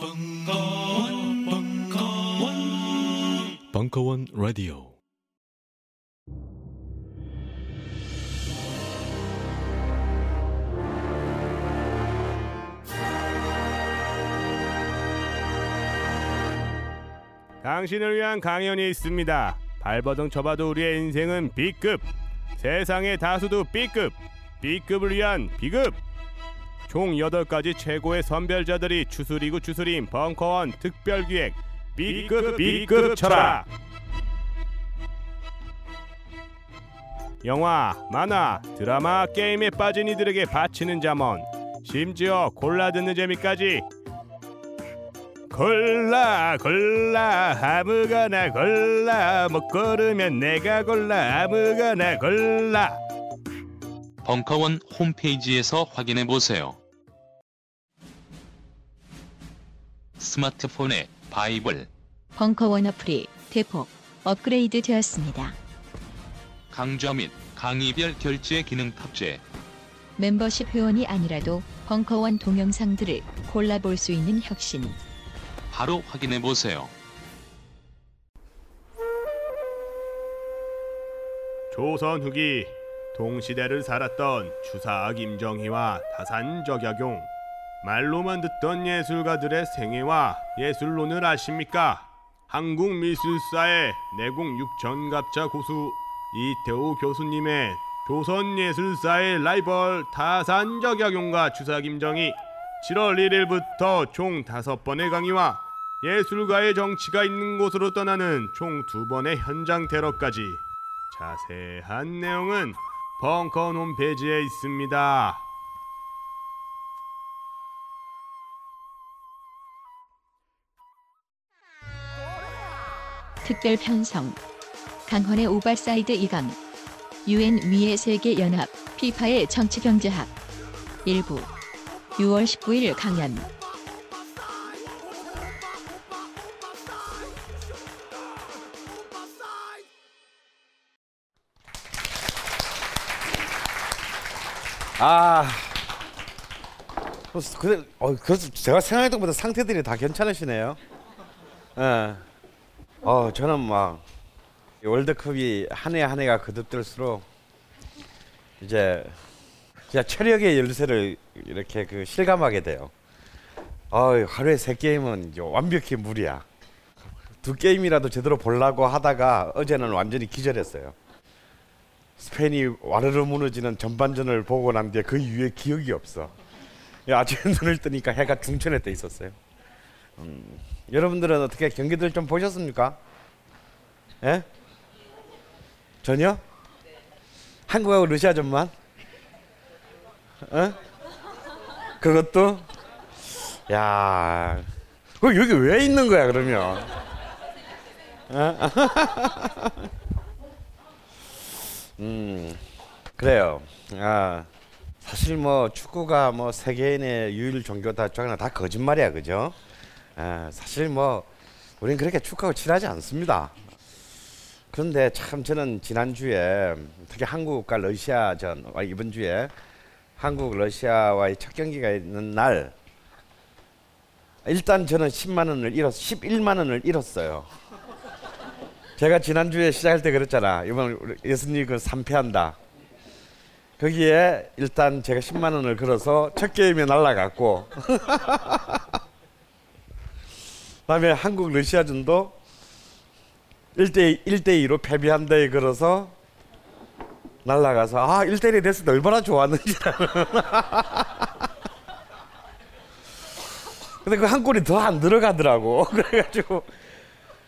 벙커원, 벙커원, 벙커원 라디오. 당신을 위한 강연이 있습니다. 발버둥 쳐봐도 우리의 인생은 B급. 세상의 다수도 B급. B급을 위한 B급. 총 8가지 최고의 선별자들이 추수리고 추수림 벙커원 특별기획 B급 B급 철학. 영화, 만화, 드라마, 게임에 빠진 이들에게 바치는 잠언. 심지어 골라 듣는 재미까지 골라 골라 아무거나 골라 못 고르면 내가 골라 아무거나 골라 벙커원 홈페이지에서 확인해 보세요. 스마트폰에 바이블, 벙커원 어플이 대폭 업그레이드 되었습니다. 강좌 및 강의별 결제 기능 탑재. 멤버십 회원이 아니라도 벙커원 동영상들을 골라볼 수 있는 혁신. 바로 확인해 보세요. 조선 후기 동시대를 살았던 추사 김정희와 다산 적약용 말로만 듣던 예술가들의 생애와 예술론을 아십니까? 한국 미술사의 내공 육전갑자 고수 이태호 교수님의 조선 예술사의 라이벌 다산 적약용과 추사 김정희 7월 1일부터 총 5번의 강의와 예술가의 정치가 있는 곳으로 떠나는 총 2번의 현장 테러까지 자세한 내용은 벙커 홈페이지에 있습니다. 특별 편성. 강헌의 오빠사이드 이강. 유엔 위의 세계 연합 피파의 정치 경제학. 일부. 6월 19일 강연. 아, 그, 어, 그 제가 생각했던 것보다 상태들이 다 괜찮으시네요. 예. 어, 저는 막 월드컵이 한 해 한 해가 거듭될수록 이제 진짜 체력의 열쇠를 이렇게 그 실감하게 돼요. 어, 하루에 세 게임은 완벽히 무리야. 두 게임이라도 제대로 보려고 하다가 어제는 완전히 기절했어요. 스페인이 와르르 무너지는 전반전을 보고 난 뒤에 그 이후에 기억이 없어. 야, 아침에 눈을 뜨니까 해가 중천에 떠 있었어요. 음, 여러분들은 어떻게 경기들 좀 보셨습니까? 예? 전혀? 한국하고 러시아 전만? 어? 그것도? 야, 그 여기 왜 있는 거야 그러면? 어? 음, 그래요. 아, 사실 뭐 축구가 뭐 세계인의 유일 종교다 저거는 다 거짓말이야, 그죠? 아, 사실 뭐 우리는 그렇게 축구하고 친하지 않습니다. 그런데 참 저는 지난 주에 특히 한국과 러시아전 아, 이번 주에 한국 러시아와의 첫 경기가 있는 날 일단 저는 10만 원을 잃었 11만 원을 잃었어요. 제가 지난주에 시작할 때 그랬잖아. 이번 예수님 그 3패한다. 거기에 일단 제가 10만 원을 걸어서 첫 게임에 날라갔고 그 다음에 한국 러시아전도 1대 1대 2로 패배한 데에 걸어서 날라가서 아 1대 1이 됐을 때 얼마나 좋았는지. 근데 그 한 골이 더 안 들어가더라고. 그래가지고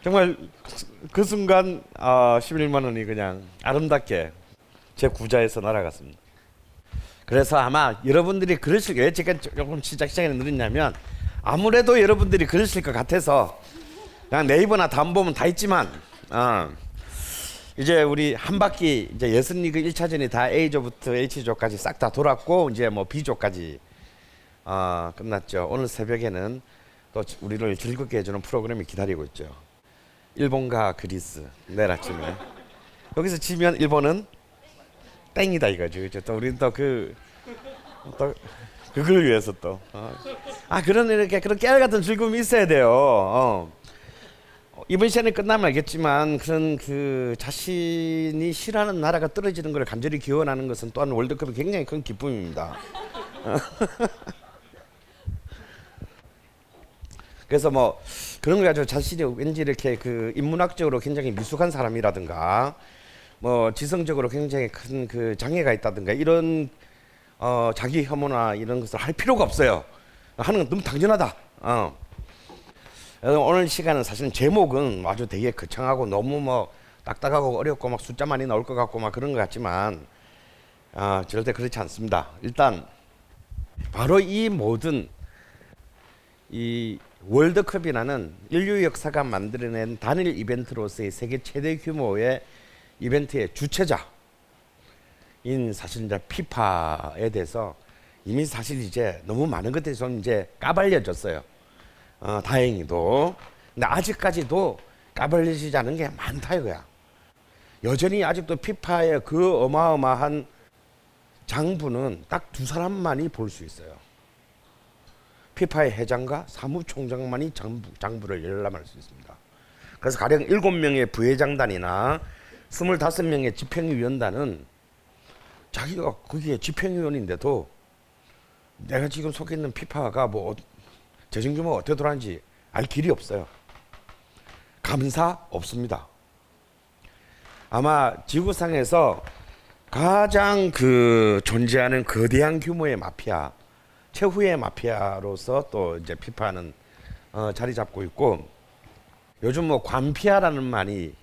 정말 그 순간 아, 11만 원이 그냥 아름답게 제 구자에서 날아갔습니다. 그래서 아마 여러분들이 그러실 왜 제가 조금 시작 시작에 느렸냐면 아무래도 여러분들이 그러실 것 같아서 그냥 네이버나 다음 보면 다 있지만 어, 이제 우리 한 바퀴 이제 예선리그 1차전이 다 A조부터 H조까지 싹 다 돌았고 이제 뭐 B조까지 어, 끝났죠. 오늘 새벽에는 또 우리를 즐겁게 해주는 프로그램이 기다리고 있죠. 일본과 그리스 내일 아침에 여기서 지면 일본은 땡이다 이거죠. 그죠? 또 우리는 또그또 그걸 위해서 또. 어. 아 그런 이렇게 그런 깨알 같은 즐거움이 있어야 돼요. 어. 어, 이번 시간에 끝나면 알겠지만 그런 그 자신이 싫어하는 나라가 떨어지는 걸 간절히 기원하는 것은 또한 월드컵이 굉장히 큰 기쁨입니다. 어. 그래서 뭐 그런 거 가지고 자신이 왠지 이렇게 그 인문학적으로 굉장히 미숙한 사람이라든가 뭐 지성적으로 굉장히 큰 그 장애가 있다든가 이런 어 자기 혐오나 이런 것을 할 필요가 없어요. 하는 건 너무 당연하다. 어. 오늘 시간은 사실 제목은 아주 되게 거창하고 너무 뭐 딱딱하고 어렵고 막 숫자 많이 나올 것 같고 막 그런 것 같지만 아 절대 그렇지 않습니다. 일단 바로 이 모든 이 월드컵이라는 인류 역사가 만들어낸 단일 이벤트로서의 세계 최대 규모의 이벤트의 주체자 인 사실 이제 피파에 대해서 이미 사실 이제 너무 많은 것들이 좀 이제 까발려졌어요. 어, 다행히도. 근데 아직까지도 까발려지지 않은 게 많다 이거야. 여전히 아직도 피파의 그 어마어마한 장부는 딱 두 사람만이 볼 수 있어요. 피파의 회장과 사무총장만이 장부, 장부를 열람할 수 있습니다. 그래서 가령 7명의 부회장단이나 25명의 집행위원단은 자기가 거기에 집행위원인데도 내가 지금 속해 있는 피파가 뭐 재정 규모가 어떻게 돌아가는지 알 길이 없어요. 감사 없습니다. 아마 지구상에서 가장 그 존재하는 거대한 규모의 마피아, 최후의 마피아로서 또 이제 피파는 어, 자리 잡고 있고 요즘 뭐 관피아라는 말이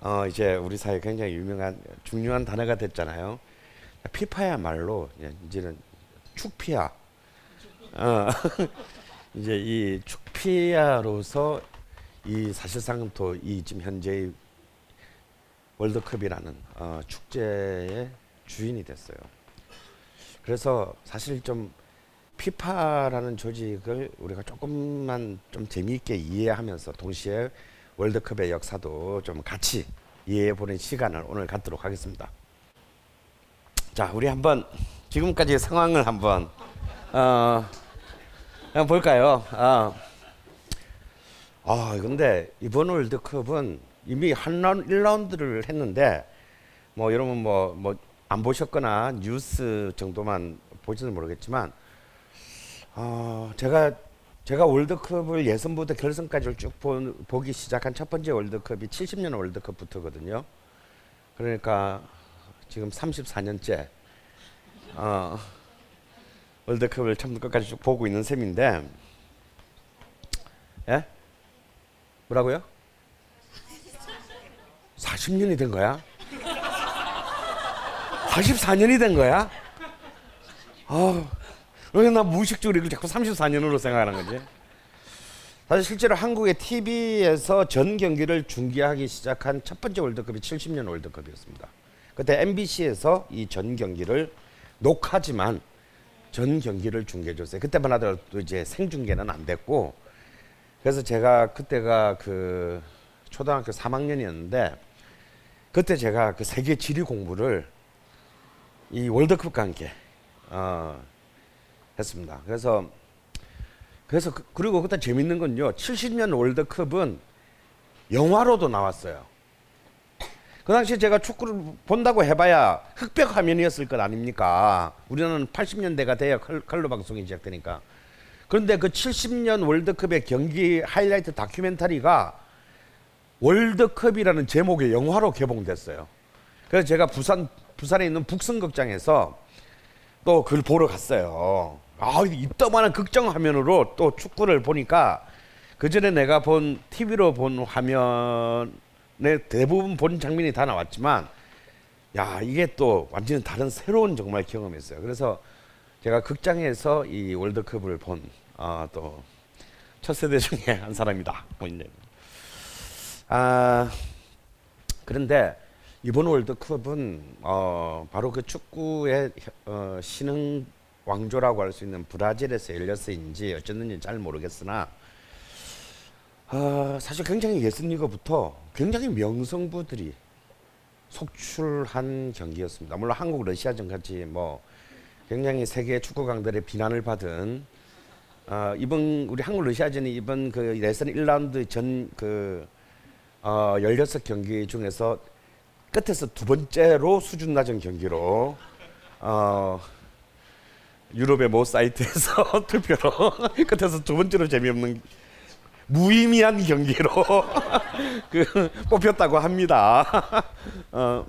어, 이제 우리 사회 에 굉장히 유명한 중요한 단어가 됐잖아요. 피파야말로 이제는 축피아. 어, 이제 이 축피아로서 이 사실상 또 이 지금 현재의 월드컵이라는 어, 축제의 주인이 됐어요. 그래서 사실 좀 피파라는 조직을 우리가 조금만 좀 재미있게 이해하면서 동시에 월드컵의 역사도 좀 같이 이해해 보는 시간을 오늘 갖도록 하겠습니다. 자, 우리 한번 지금까지의 상황을 한번 어, 한번 볼까요? 어. 아, 근데 이번 월드컵은 이미 한 라운드, 1라운드를 했는데 뭐 여러분 뭐 뭐 안 보셨거나 뉴스 정도만 보지는 모르겠지만 어, 제가 제가 월드컵을 예선부터 결승까지를 쭉 보, 보기 시작한 첫 번째 월드컵이 70년 월드컵부터거든요. 그러니까 지금 34년째 어, 월드컵을 처음부터 끝까지 쭉 보고 있는 셈인데, 예? 뭐라고요? 40년이 된 거야? 44년이 된 거야? 아, 왜나 무의식적으로 이걸 자꾸 34년으로 생각하는 거지? 사실 실제로 한국의 TV에서 전 경기를 중계하기 시작한 첫 번째 월드컵이 70년 월드컵이었습니다. 그때 MBC에서 이 전 경기를 녹화지만 전 경기를 중계해 줬어요. 그때만 하더라도 이제 생중계는 안 됐고 그래서 제가 그때가 그 초등학교 3학년이었는데 그때 제가 그 세계 지리 공부를 이 월드컵과 함께 어, 했습니다. 그래서 그래서 그, 리고 그때 재밌는 건요. 70년 월드컵은 영화로도 나왔어요. 그 당시 제가 축구를 본다고 해봐야 흑백 화면이었을 것 아닙니까? 우리는 80년대가 돼야 컬러 방송이 시작되니까. 그런데 그 70년 월드컵의 경기 하이라이트 다큐멘터리가 월드컵이라는 제목의 영화로 개봉됐어요. 그래서 제가 부산 부산에 있는 북성극장에서 또 그걸 보러 갔어요. 아, 이따만한 극장 화면으로 또 축구를 보니까 그 전에 내가 본 TV로 본 화면에 대부분 본 장면이 다 나왔지만 야 이게 또 완전히 다른 새로운 정말 경험이었어요. 그래서 제가 극장에서 이 월드컵을 본 아, 또 첫 세대 중에 한 사람이다. 뭐아 그런데 이번 월드컵은 어, 바로 그 축구의 어, 신흥 왕조라고 할 수 있는 브라질에서 열렸어인지 어쨌는지 잘 모르겠으나 어, 사실 굉장히 예선리그부터 굉장히 명성부들이 속출한 경기였습니다. 물론 한국 러시아전 같이 뭐 굉장히 세계 축구 강들의 비난을 받은 어, 이번 우리 한국 러시아전이 이번 그 예선 1라운드 전그 어, 16경기 중에서 끝에서 두 번째로 수준 낮은 경기로 어, 유럽의 모 사이트에서 투표로 끝에서 두 번째로 재미없는 무의미한 경기로 그 뽑혔다고 합니다. 어,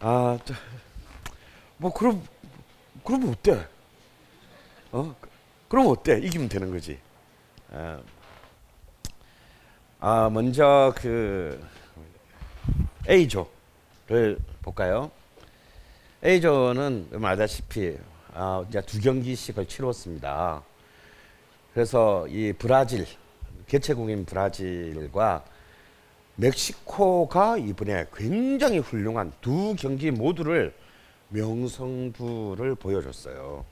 아, 저, 뭐 그럼 그럼 어때? 어, 그럼 어때? 이기면 되는 거지. 아, 아 먼저 그 A조를 볼까요? A조는 알다시피 아, 이제 두 경기씩을 치렀습니다. 그래서 이 브라질 개최국인 브라질과 멕시코가 이번에 굉장히 훌륭한 두 경기 모두를 명성부를 보여줬어요.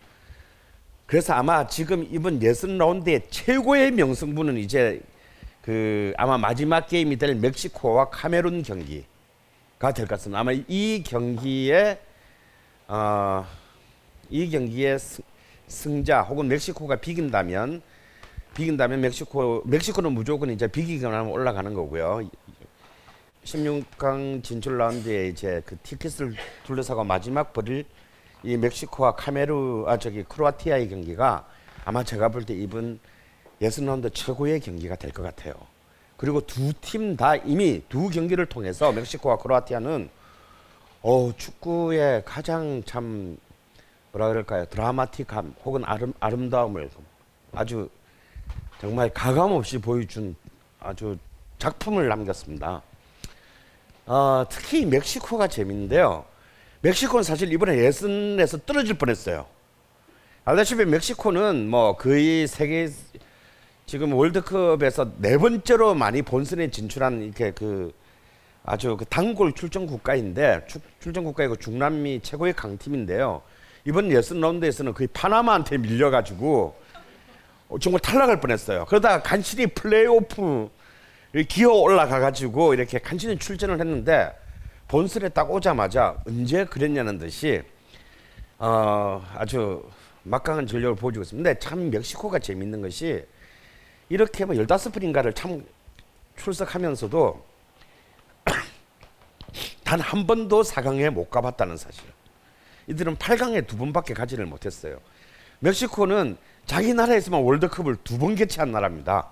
그래서 아마 지금 이번 예선 라운드의 최고의 명승부는 이제 그 아마 마지막 게임이 될 멕시코와 카메룬 경기가 될 것 같습니다. 아마 이 경기에 어, 이 경기의 승, 승자 혹은 멕시코가 비긴다면 비긴다면 멕시코 멕시코는 무조건 이제 비기거나 하면 올라가는 거고요. 16강 진출 라운드에 이제 그 티켓을 둘러싸고 마지막 벌일 이 멕시코와 카메루 아 저기 크로아티아의 경기가 아마 제가 볼 때 이번 예선 라운드 최고의 경기가 될 것 같아요. 그리고 두 팀 다 이미 두 경기를 통해서 멕시코와 크로아티아는 어 축구의 가장 참 뭐라 그럴까요 드라마틱함 혹은 아름 아름다움을 아주 정말 가감 없이 보여준 아주 작품을 남겼습니다. 어, 특히 멕시코가 재밌는데요. 멕시코는 사실 이번에 예선에서 떨어질 뻔했어요. 알다시피 멕시코는 뭐 거의 세계 지금 월드컵에서 네 번째로 많이 본선에 진출한 이렇게 그 아주 그 단골 출전 국가인데 출, 출전 국가이고 중남미 최고의 강팀인데요. 이번 예선 라운드에서는 거의 파나마한테 밀려가지고 어, 정말 탈락할 뻔했어요. 그러다가 간신히 플레이오프 기어 올라가가지고 이렇게 간신히 출전을 했는데 본선에 딱 오자마자 언제 그랬냐는 듯이 어, 아주 막강한 전력을 보여주고 있습니다. 근데 참 멕시코가 재밌는 것이 이렇게 뭐 15분인가를 참 출석하면서도 단 한 번도 4강에 못 가봤다는 사실. 이들은 8강에 두 번밖에 가지를 못했어요. 멕시코는 자기 나라에서만 월드컵을 두 번 개최한 나라입니다.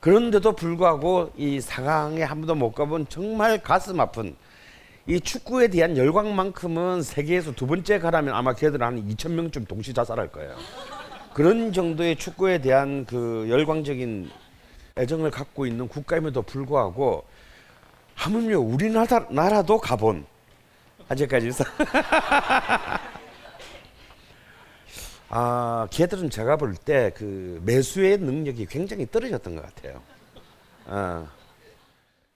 그런데도 불구하고 이 4강에 한 번도 못 가본 정말 가슴 아픈 이 축구에 대한 열광만큼은 세계에서 두 번째 가라면 아마 걔들은 한 2천 명쯤 동시 자살할 거예요. 그런 정도의 축구에 대한 그 열광적인 애정을 갖고 있는 국가임에도 불구하고 하물며 우리나라도 가본 아직까지 아, 걔들은 제가 볼 때 그 매수의 능력이 굉장히 떨어졌던 것 같아요. 어.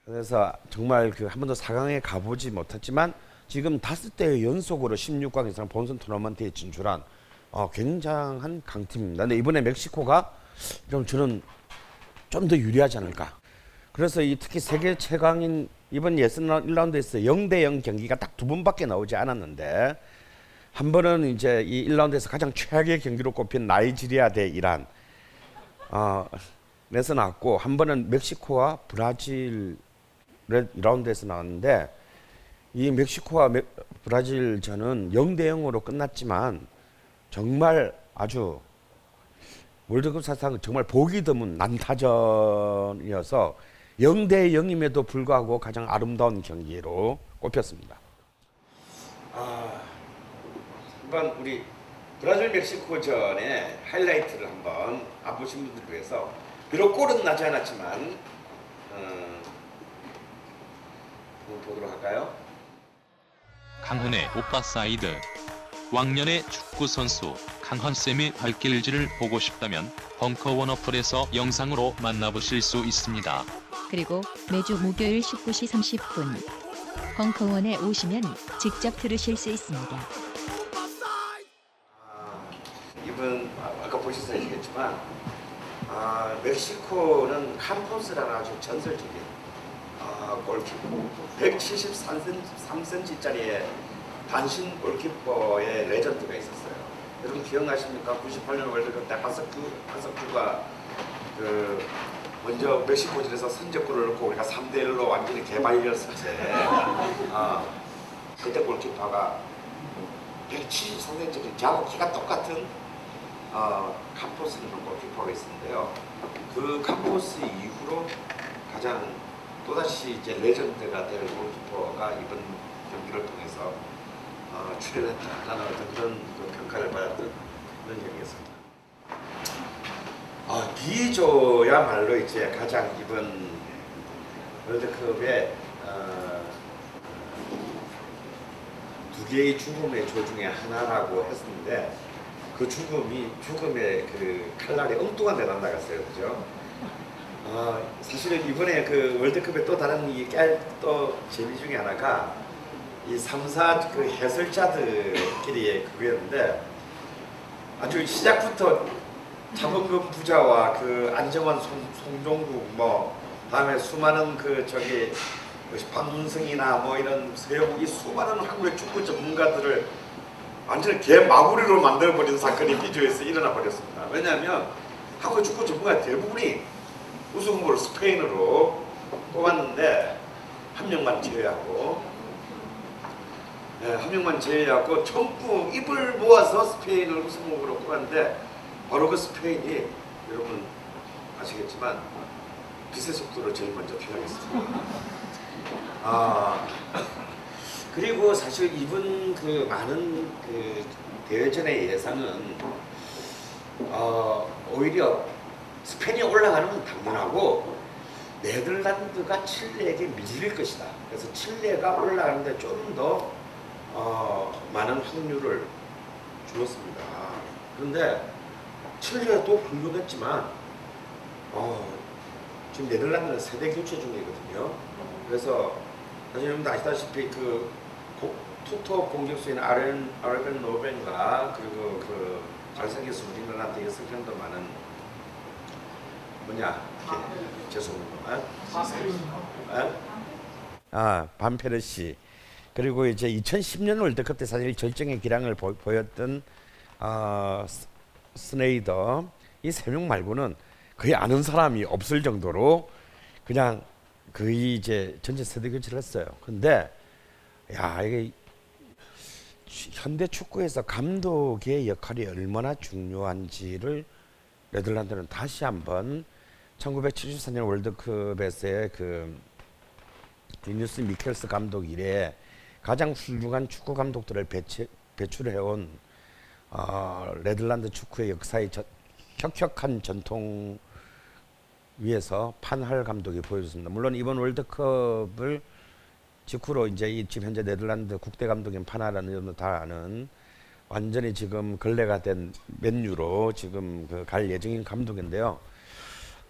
그래서 정말 그 한 번도 4강에 가보지 못했지만 지금 다섯 대 연속으로 16강 이상 본선 토너먼트에 진출한 어, 굉장한 강팀입니다. 근데 이번에 멕시코가 좀 저는 좀 더 유리하지 않을까. 그래서 이 특히 세계 최강인 이번 예선 1라운드에서 0대 0 경기가 딱 두 번밖에 나오지 않았는데 한 번은 이제 이 1라운드에서 가장 최악의 경기로 꼽힌 나이지리아 대 이란. 어, 에서 나왔고 한 번은 멕시코와 브라질 2라운드에서 나왔는데 이 멕시코와 메, 브라질전은 0대 0으로 끝났지만 정말 아주 월드컵 사상 정말 보기 드문 난타전이어서 0대 0임에도 불구하고 가장 아름다운 경기로 꼽혔습니다. 아, 한번 우리 브라질 멕시코전의 하이라이트를 한번 안 보신 분들을 위해서 비록 골은 나지 않았지만 어, 한번 보도록 할까요? 강헌의 오빠 사이드 왕년의 축구 선수 강헌쌤의 발길질을 보고 싶다면 벙커원 어플에서 영상으로 만나보실 수 있습니다. 그리고 매주 목요일 19시 30분 벙커원에 오시면 직접 들으실 수 있습니다. 이분 아, 아까 보셨어야 알겠지만 아, 멕시코는 캄포스라는 아주 전설적인 아, 골키퍼 173cm짜리의 단신 골키퍼의 레전드가 있었어요. 여러분 기억나십니까? 98년 월드컵 때 하석주 하석주가 그 먼저 멕시코전에서 선제골을 넣고 우리가 3대 1로 완전히 개발렸을 때, 아 그때 골키퍼가 173cm 저하고 키가 똑같은 어, 캄포스라는 골키퍼가 있었는데요. 그 캄포스 이후로 가장 또다시 이제 레전드가 될 골키퍼가 이번 경기를 통해서 어, 출연했다라는 어떤 그런 그 평가를 받았던 그런 경기였습니다. 아, B조야말로 이제 가장 이번 월드컵에 어, 두 개의 죽음의 조 중에 하나라고 했는데 그 죽음이 죽음의 그 칼날이 엉뚱한 데 날아갔어요, 그죠? 어, 사실은 이번에 그 월드컵의 또 다른 이또 재미 중에 하나가 이 3사 그 해설자들끼리의 그거였는데 아주 시작부터 자본금 부자와 그 안정환 송, 송종국 뭐 다음에 수많은 그 저기 박문승이나 뭐 이런 서영이 수많은 한국의 축구 전문가들을 완전히 개마구리로 만들어버린 사건이 비주에서 일어나 버렸습니다. 왜냐하면 한국 축구 전문가 대부분이 우승 후보를 스페인으로 뽑았는데 한 명만 제외하고 네, 한 명만 제외하고 전부 입을 모아서 스페인을 우승 후보로 뽑았는데 바로 그 스페인이 여러분 아시겠지만 빛의 속도로 제일 먼저 탈락했습니다. 아 그리고 사실 이번 그 많은 그 대회전의 예상은 어, 오히려 스페인이 올라가는 건 당연하고 네덜란드가 칠레에게 밀릴 것이다. 그래서 칠레가 올라가는데 좀더 어, 많은 확률을 주었습니다. 그런데 칠레도 훌륭했지만 어, 지금 네덜란드는 세대 교체 중이거든요. 그래서 사실 여러분도 아시다시피 그 고- 투톱 공격수인 아렌 아르벤 노벤과 그리고 그 잘생겨서 우리나라한테 여섯 명도 많은 뭐냐 예, 죄송합니다. 아, 아 반페르 시 그리고 이제 2010년 월드컵 때 사실 절정의 기량을 보, 보였던 어, 스- 스네이더 이 세 명 말고는 거의 아는 사람이 없을 정도로 그냥 거의 이제 전체 세대 교체를 했어요. 근데 야 이게 현대 축구에서 감독의 역할이 얼마나 중요한지를 네덜란드는 다시 한번 1974년 월드컵에서의 그 리뉴스 미켈스 감독 이래 가장 훌륭한 축구 감독들을 배치, 배출해온 어, 네덜란드 축구의 역사의 저, 혁혁한 전통 위에서 판할 감독이 보여줬습니다. 물론 이번 월드컵을 직후로 이제 이 지금 현재 네덜란드 국대 감독인 파나라는 여러분도 다 아는 완전히 지금 걸레가 된 맨유로 지금 그 갈 예정인 감독인데요.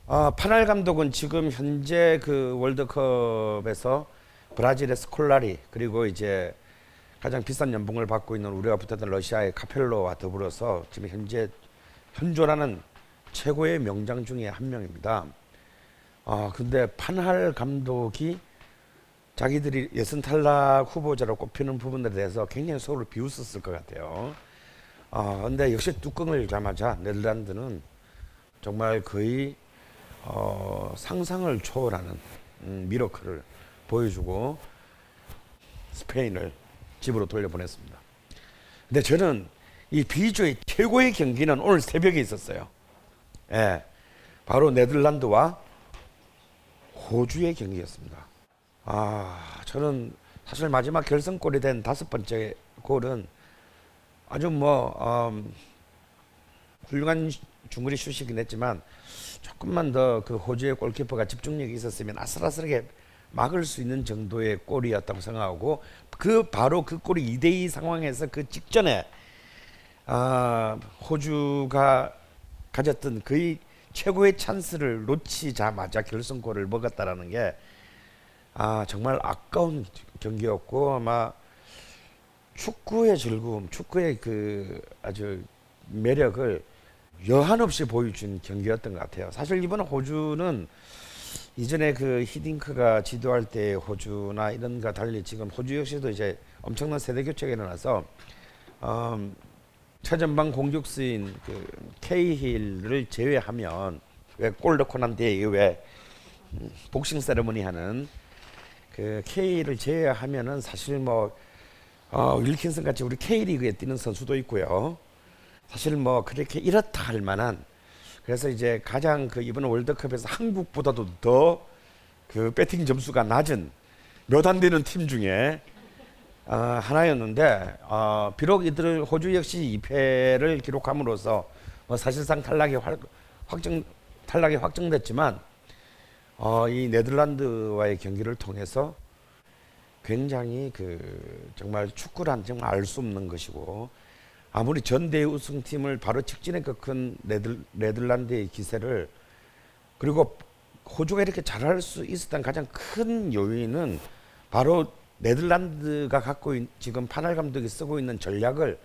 아, 파날 감독은 지금 현재 그 월드컵에서 브라질의 스콜라리 그리고 이제 가장 비싼 연봉을 받고 있는 우리가 붙었던 러시아의 카펠로와 더불어서 지금 현재 현존하는 최고의 명장 중에 한 명입니다. 아 근데 판할 감독이 자기들이 예선 탈락 후보자로 꼽히는 부분에 대해서 굉장히 서로를 비웃었을 것 같아요. 아 근데 역시 뚜껑을 열자마자 네덜란드는 정말 거의 어, 상상을 초월하는 음, 미러클을 보여주고 스페인을 집으로 돌려보냈습니다. 근데 저는 이 B조의 최고의 경기는 오늘 새벽에 있었어요. 예, 바로 네덜란드와 호주의 경기였습니다. 아, 저는 사실 마지막 결승골이 된 다섯 번째 골은 아주 뭐 음, 훌륭한 중거리 슛이긴 했지만 조금만 더 그 호주의 골키퍼가 집중력이 있었으면 아슬아슬하게 막을 수 있는 정도의 골이었다고 생각하고 그 바로 그 골이 2대2 상황에서 그 직전에 아, 호주가 가졌던 거의 최고의 찬스를 놓치자마자 결승골을 먹었다라는 게 아, 정말 아까운 경기였고 아마 축구의 즐거움, 축구의 그 아주 매력을 여한 없이 보여준 경기였던 것 같아요. 사실 이번 호주는 이전에 그 히딩크가 지도할 때 호주나 이런가 달리 지금 호주 역시도 이제 엄청난 세대 교체가 일어나서 음, 최전방 공격수인 그 케이힐을 제외하면 왜골 넣고 난 뒤에 왜 음, 복싱 세레머니 하는 그 케이를 제외하면은 사실 뭐 어, 윌킨슨 같이 우리 K리그에 뛰는 선수도 있고요. 사실 뭐 그렇게 이렇다 할 만한 그래서 이제 가장 그 이번 월드컵에서 한국보다도 더 그 배팅 점수가 낮은 몇 안 되는 팀 중에 어, 하나였는데 어, 비록 이들 호주 역시 2패를 기록함으로써 뭐 사실상 탈락이 활- 확정 탈락이 확정됐지만 어, 이 네덜란드와의 경기를 통해서 굉장히 그 정말 축구란 정말 알 수 없는 것이고 아무리 전대 우승팀을 바로 직진에 꺾은 네덜, 네덜란드의 기세를 그리고 호주가 이렇게 잘할 수 있었던 가장 큰 요인은 바로 네덜란드가 갖고 있, 지금 파날 감독이 쓰고 있는 전략을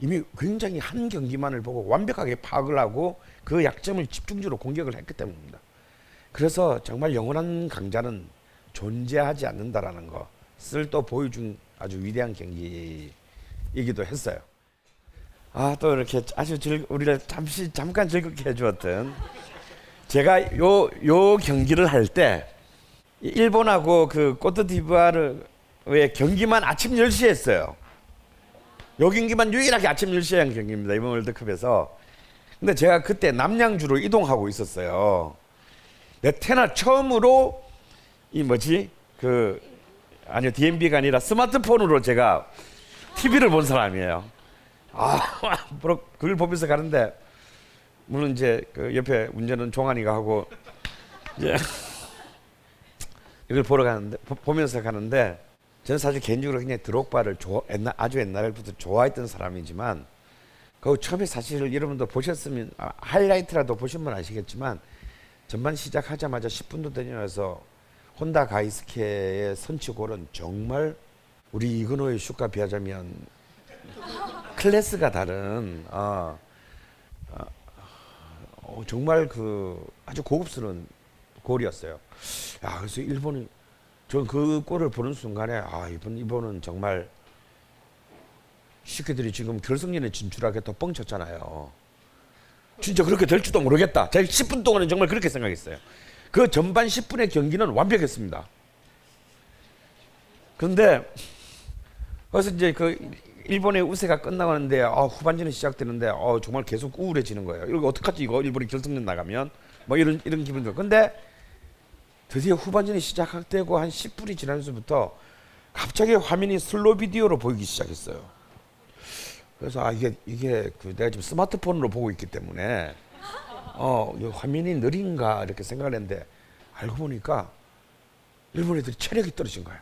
이미 굉장히 한 경기만을 보고 완벽하게 파악을 하고 그 약점을 집중적으로 공격을 했기 때문입니다. 그래서 정말 영원한 강자는 존재하지 않는다라는 것을 또 보여준 아주 위대한 경기이기도 했어요. 아 또 이렇게 아주 즐 우리를 잠시 잠깐 즐겁게 해주었던 제가 요 요 경기를 할 때 일본하고 그 꼬트디부아르의 경기만 아침 10시에 했어요. 요 경기만 유일하게 아침 10시에 한 경기입니다. 이번 월드컵에서. 근데 제가 그때 남양주로 이동하고 있었어요. 내 태어나 처음으로 이 뭐지 그 아니요 DMB가 아니라 스마트폰으로 제가 TV를 본 사람이에요. 아, 그걸 보면서 가는데 물론 이제 그 옆에 운전은 종환이가 하고 이제 이걸 보러 가는데 보- 보면서 가는데 저는 사실 개인적으로 그냥 드록바를 좋아, 옛날 아주 옛날부터 좋아했던 사람이지만 그 처음에 사실 여러분들 보셨으면 아, 하이라이트라도 보시면 아시겠지만 전반 시작하자마자 10분도 되지 않아서 혼다 가이스케의 선취골은 정말 우리 이근호의 슛과 비하자면 클래스가 다른 어, 어, 어, 정말 그 아주 고급스러운 골이었어요. 야 그래서 일본이 저는 그 골을 보는 순간에 아 이번 이번은 정말 시크들이 지금 결승전에 진출하게 또 뻥쳤잖아요. 진짜 그렇게 될 줄도 모르겠다. 제가 10분 동안은 정말 그렇게 생각했어요. 그 전반 10분의 경기는 완벽했습니다. 그런데 그래서 이제 그 일본의 우세가 끝나가는데 아, 후반전이 시작되는데 어, 정말 계속 우울해지는 거예요. 이거 어떡하지 이거 일본이 결승전 나가면 뭐 이런 이런 기분 들. 근데 드디어 후반전이 시작할 때고 한 10분이 지나면서부터 갑자기 화면이 슬로 비디오로 보이기 시작했어요. 그래서 아 이게 이게 그 내가 지금 스마트폰으로 보고 있기 때문에 어, 이 화면이 느린가 이렇게 생각을 했는데 알고 보니까 일본 애들이 체력이 떨어진 거야.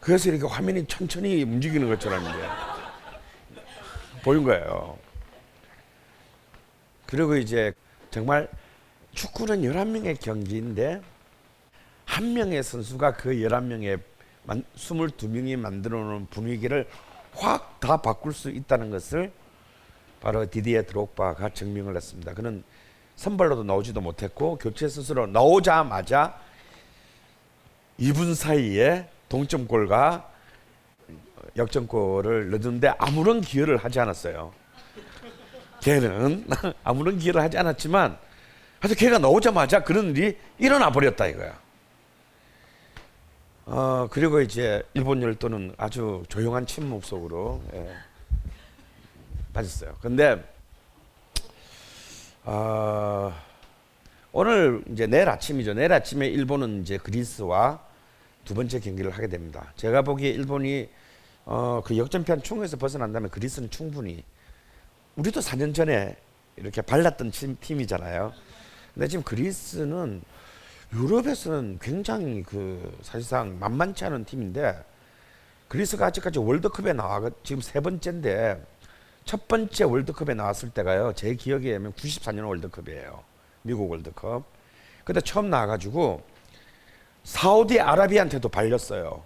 그래서 이렇게 화면이 천천히 움직이는 것처럼 이제 보인 거예요. 그리고 이제 정말 축구는 11명의 경기인데 한 명의 선수가 그 11명의 22명이 만들어 놓은 분위기를 확 다 바꿀 수 있다는 것을 바로 디디에 드록바가 증명을 했습니다. 그는 선발로도 나오지도 못했고 교체 스스로 나오자마자 2분 사이에 동점골과 역전골을 넣는데 아무런 기여를 하지 않았어요. 걔는 아무런 기여를 하지 않았지만 하여튼 걔가 나오자마자 그런 일이 일어나 버렸다 이거야. 어 그리고 이제 일본 열도는 아주 조용한 침묵 속으로 예, 빠졌어요. 근데 어, 오늘 이제 내일 아침이죠. 내일 아침에 일본은 이제 그리스와 두 번째 경기를 하게 됩니다. 제가 보기에 일본이 어, 그 역전편 충에서 벗어난다면 그리스는 충분히 우리도 4년 전에 이렇게 발랐던 팀, 팀이잖아요. 근데 지금 그리스는 유럽에서는 굉장히 그 사실상 만만치 않은 팀인데 그리스가 아직까지 월드컵에 나와 지금 세 번째인데 첫 번째 월드컵에 나왔을 때가요 제 기억에 의하면 94년 월드컵이에요 미국 월드컵 그때 처음 나와가지고 사우디 아라비아한테도 발렸어요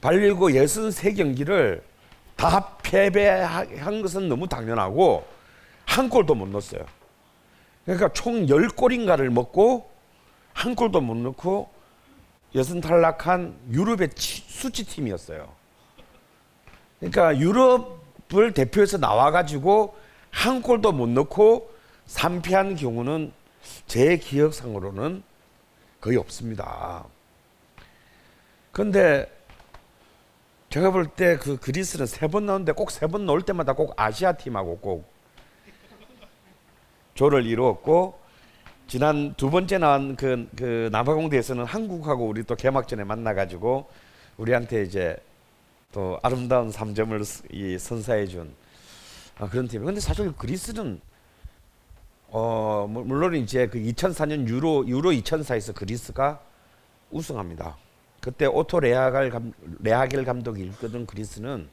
발리고 63경기를 다 패배한 것은 너무 당연하고 한 골도 못 넣었어요 그러니까 총 10골인가를 먹고 한 골도 못 넣고 여선 탈락한 유럽의 치- 수치팀이었어요. 그러니까 유럽을 대표해서 나와가지고 한 골도 못 넣고 3패한 경우는 제 기억상으로는 거의 없습니다. 그런데 제가 볼 때 그 그리스는 세 번 나오는데 꼭 세 번 나올 때마다 꼭 아시아 팀하고 꼭 조를 이루었고 지난 두 번째 나온 그, 그 남아공대에서는 한국하고 우리 또 개막전에 만나가지고 우리한테 이제 또 아름다운 3점을 이 선사해 준 아, 그런 팀. 근데 사실 그리스는 어 물- 물론 이제 그 2004년 유로 유로 2004에서 그리스가 우승합니다. 그때 오토 레아갈 감, 레아겔 감독이 이끌던 그리스는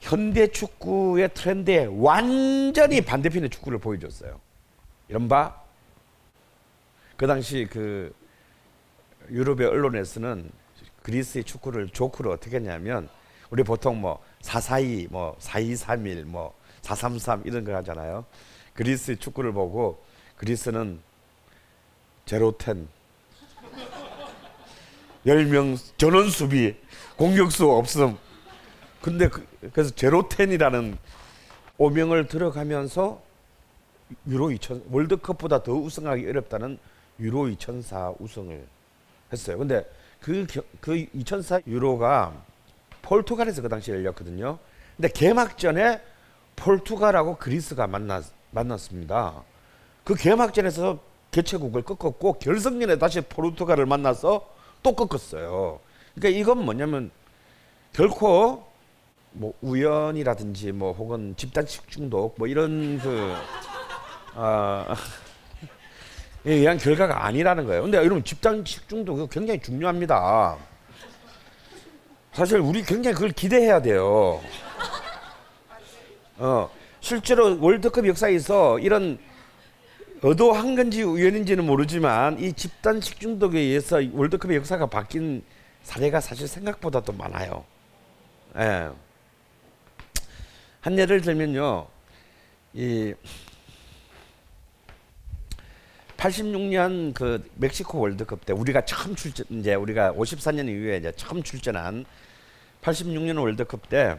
현대 축구의 트렌드에 완전히 반대편의 축구를 보여줬어요. 이른바 그 당시 그 유럽의 언론에서는 그리스의 축구를 조크로 어떻게 했냐면 우리 보통 뭐 442, 뭐 4231, 뭐433 이런 거 하잖아요. 그리스의 축구를 보고 그리스는 제로텐 10명 전원 수비 공격수 없음. 근데 그, 그래서 제로텐이라는 오명을 들어가면서 유로 2000 월드컵보다 더 우승하기 어렵다는 유로 2004 우승을 했어요. 근데 그, 겨- 그2004 유로가 포르투갈에서 그 당시에 열렸거든요. 근데 개막전에 포르투갈하고 그리스가 만났, 만났습니다. 그 개막전에서 개최국을 꺾었고 결승전에 다시 포르투갈을 만나서 또 꺾었어요. 그러니까 이건 뭐냐면 결코 뭐 우연이라든지 뭐 혹은 집단 식 중독 뭐 이런 그 아, 에 의한 결과가 아니라는 거예요. 근데 여러분 집단 식 중독이 굉장히 중요합니다. 사실 우리 굉장히 그걸 기대해야 돼요. 어, 실제로 월드컵 역사에서 이런 의도한 건지 우연인지는 모르지만 이 집단 식중독에 의해서 월드컵의 역사가 바뀐 사례가 사실 생각보다 도 많아요. 예. 한 예를 들면요. 이 86년 그 멕시코 월드컵 때 우리가 처음 출전 이제 우리가 54년 이후에 이제 처음 출전한 86년 월드컵 때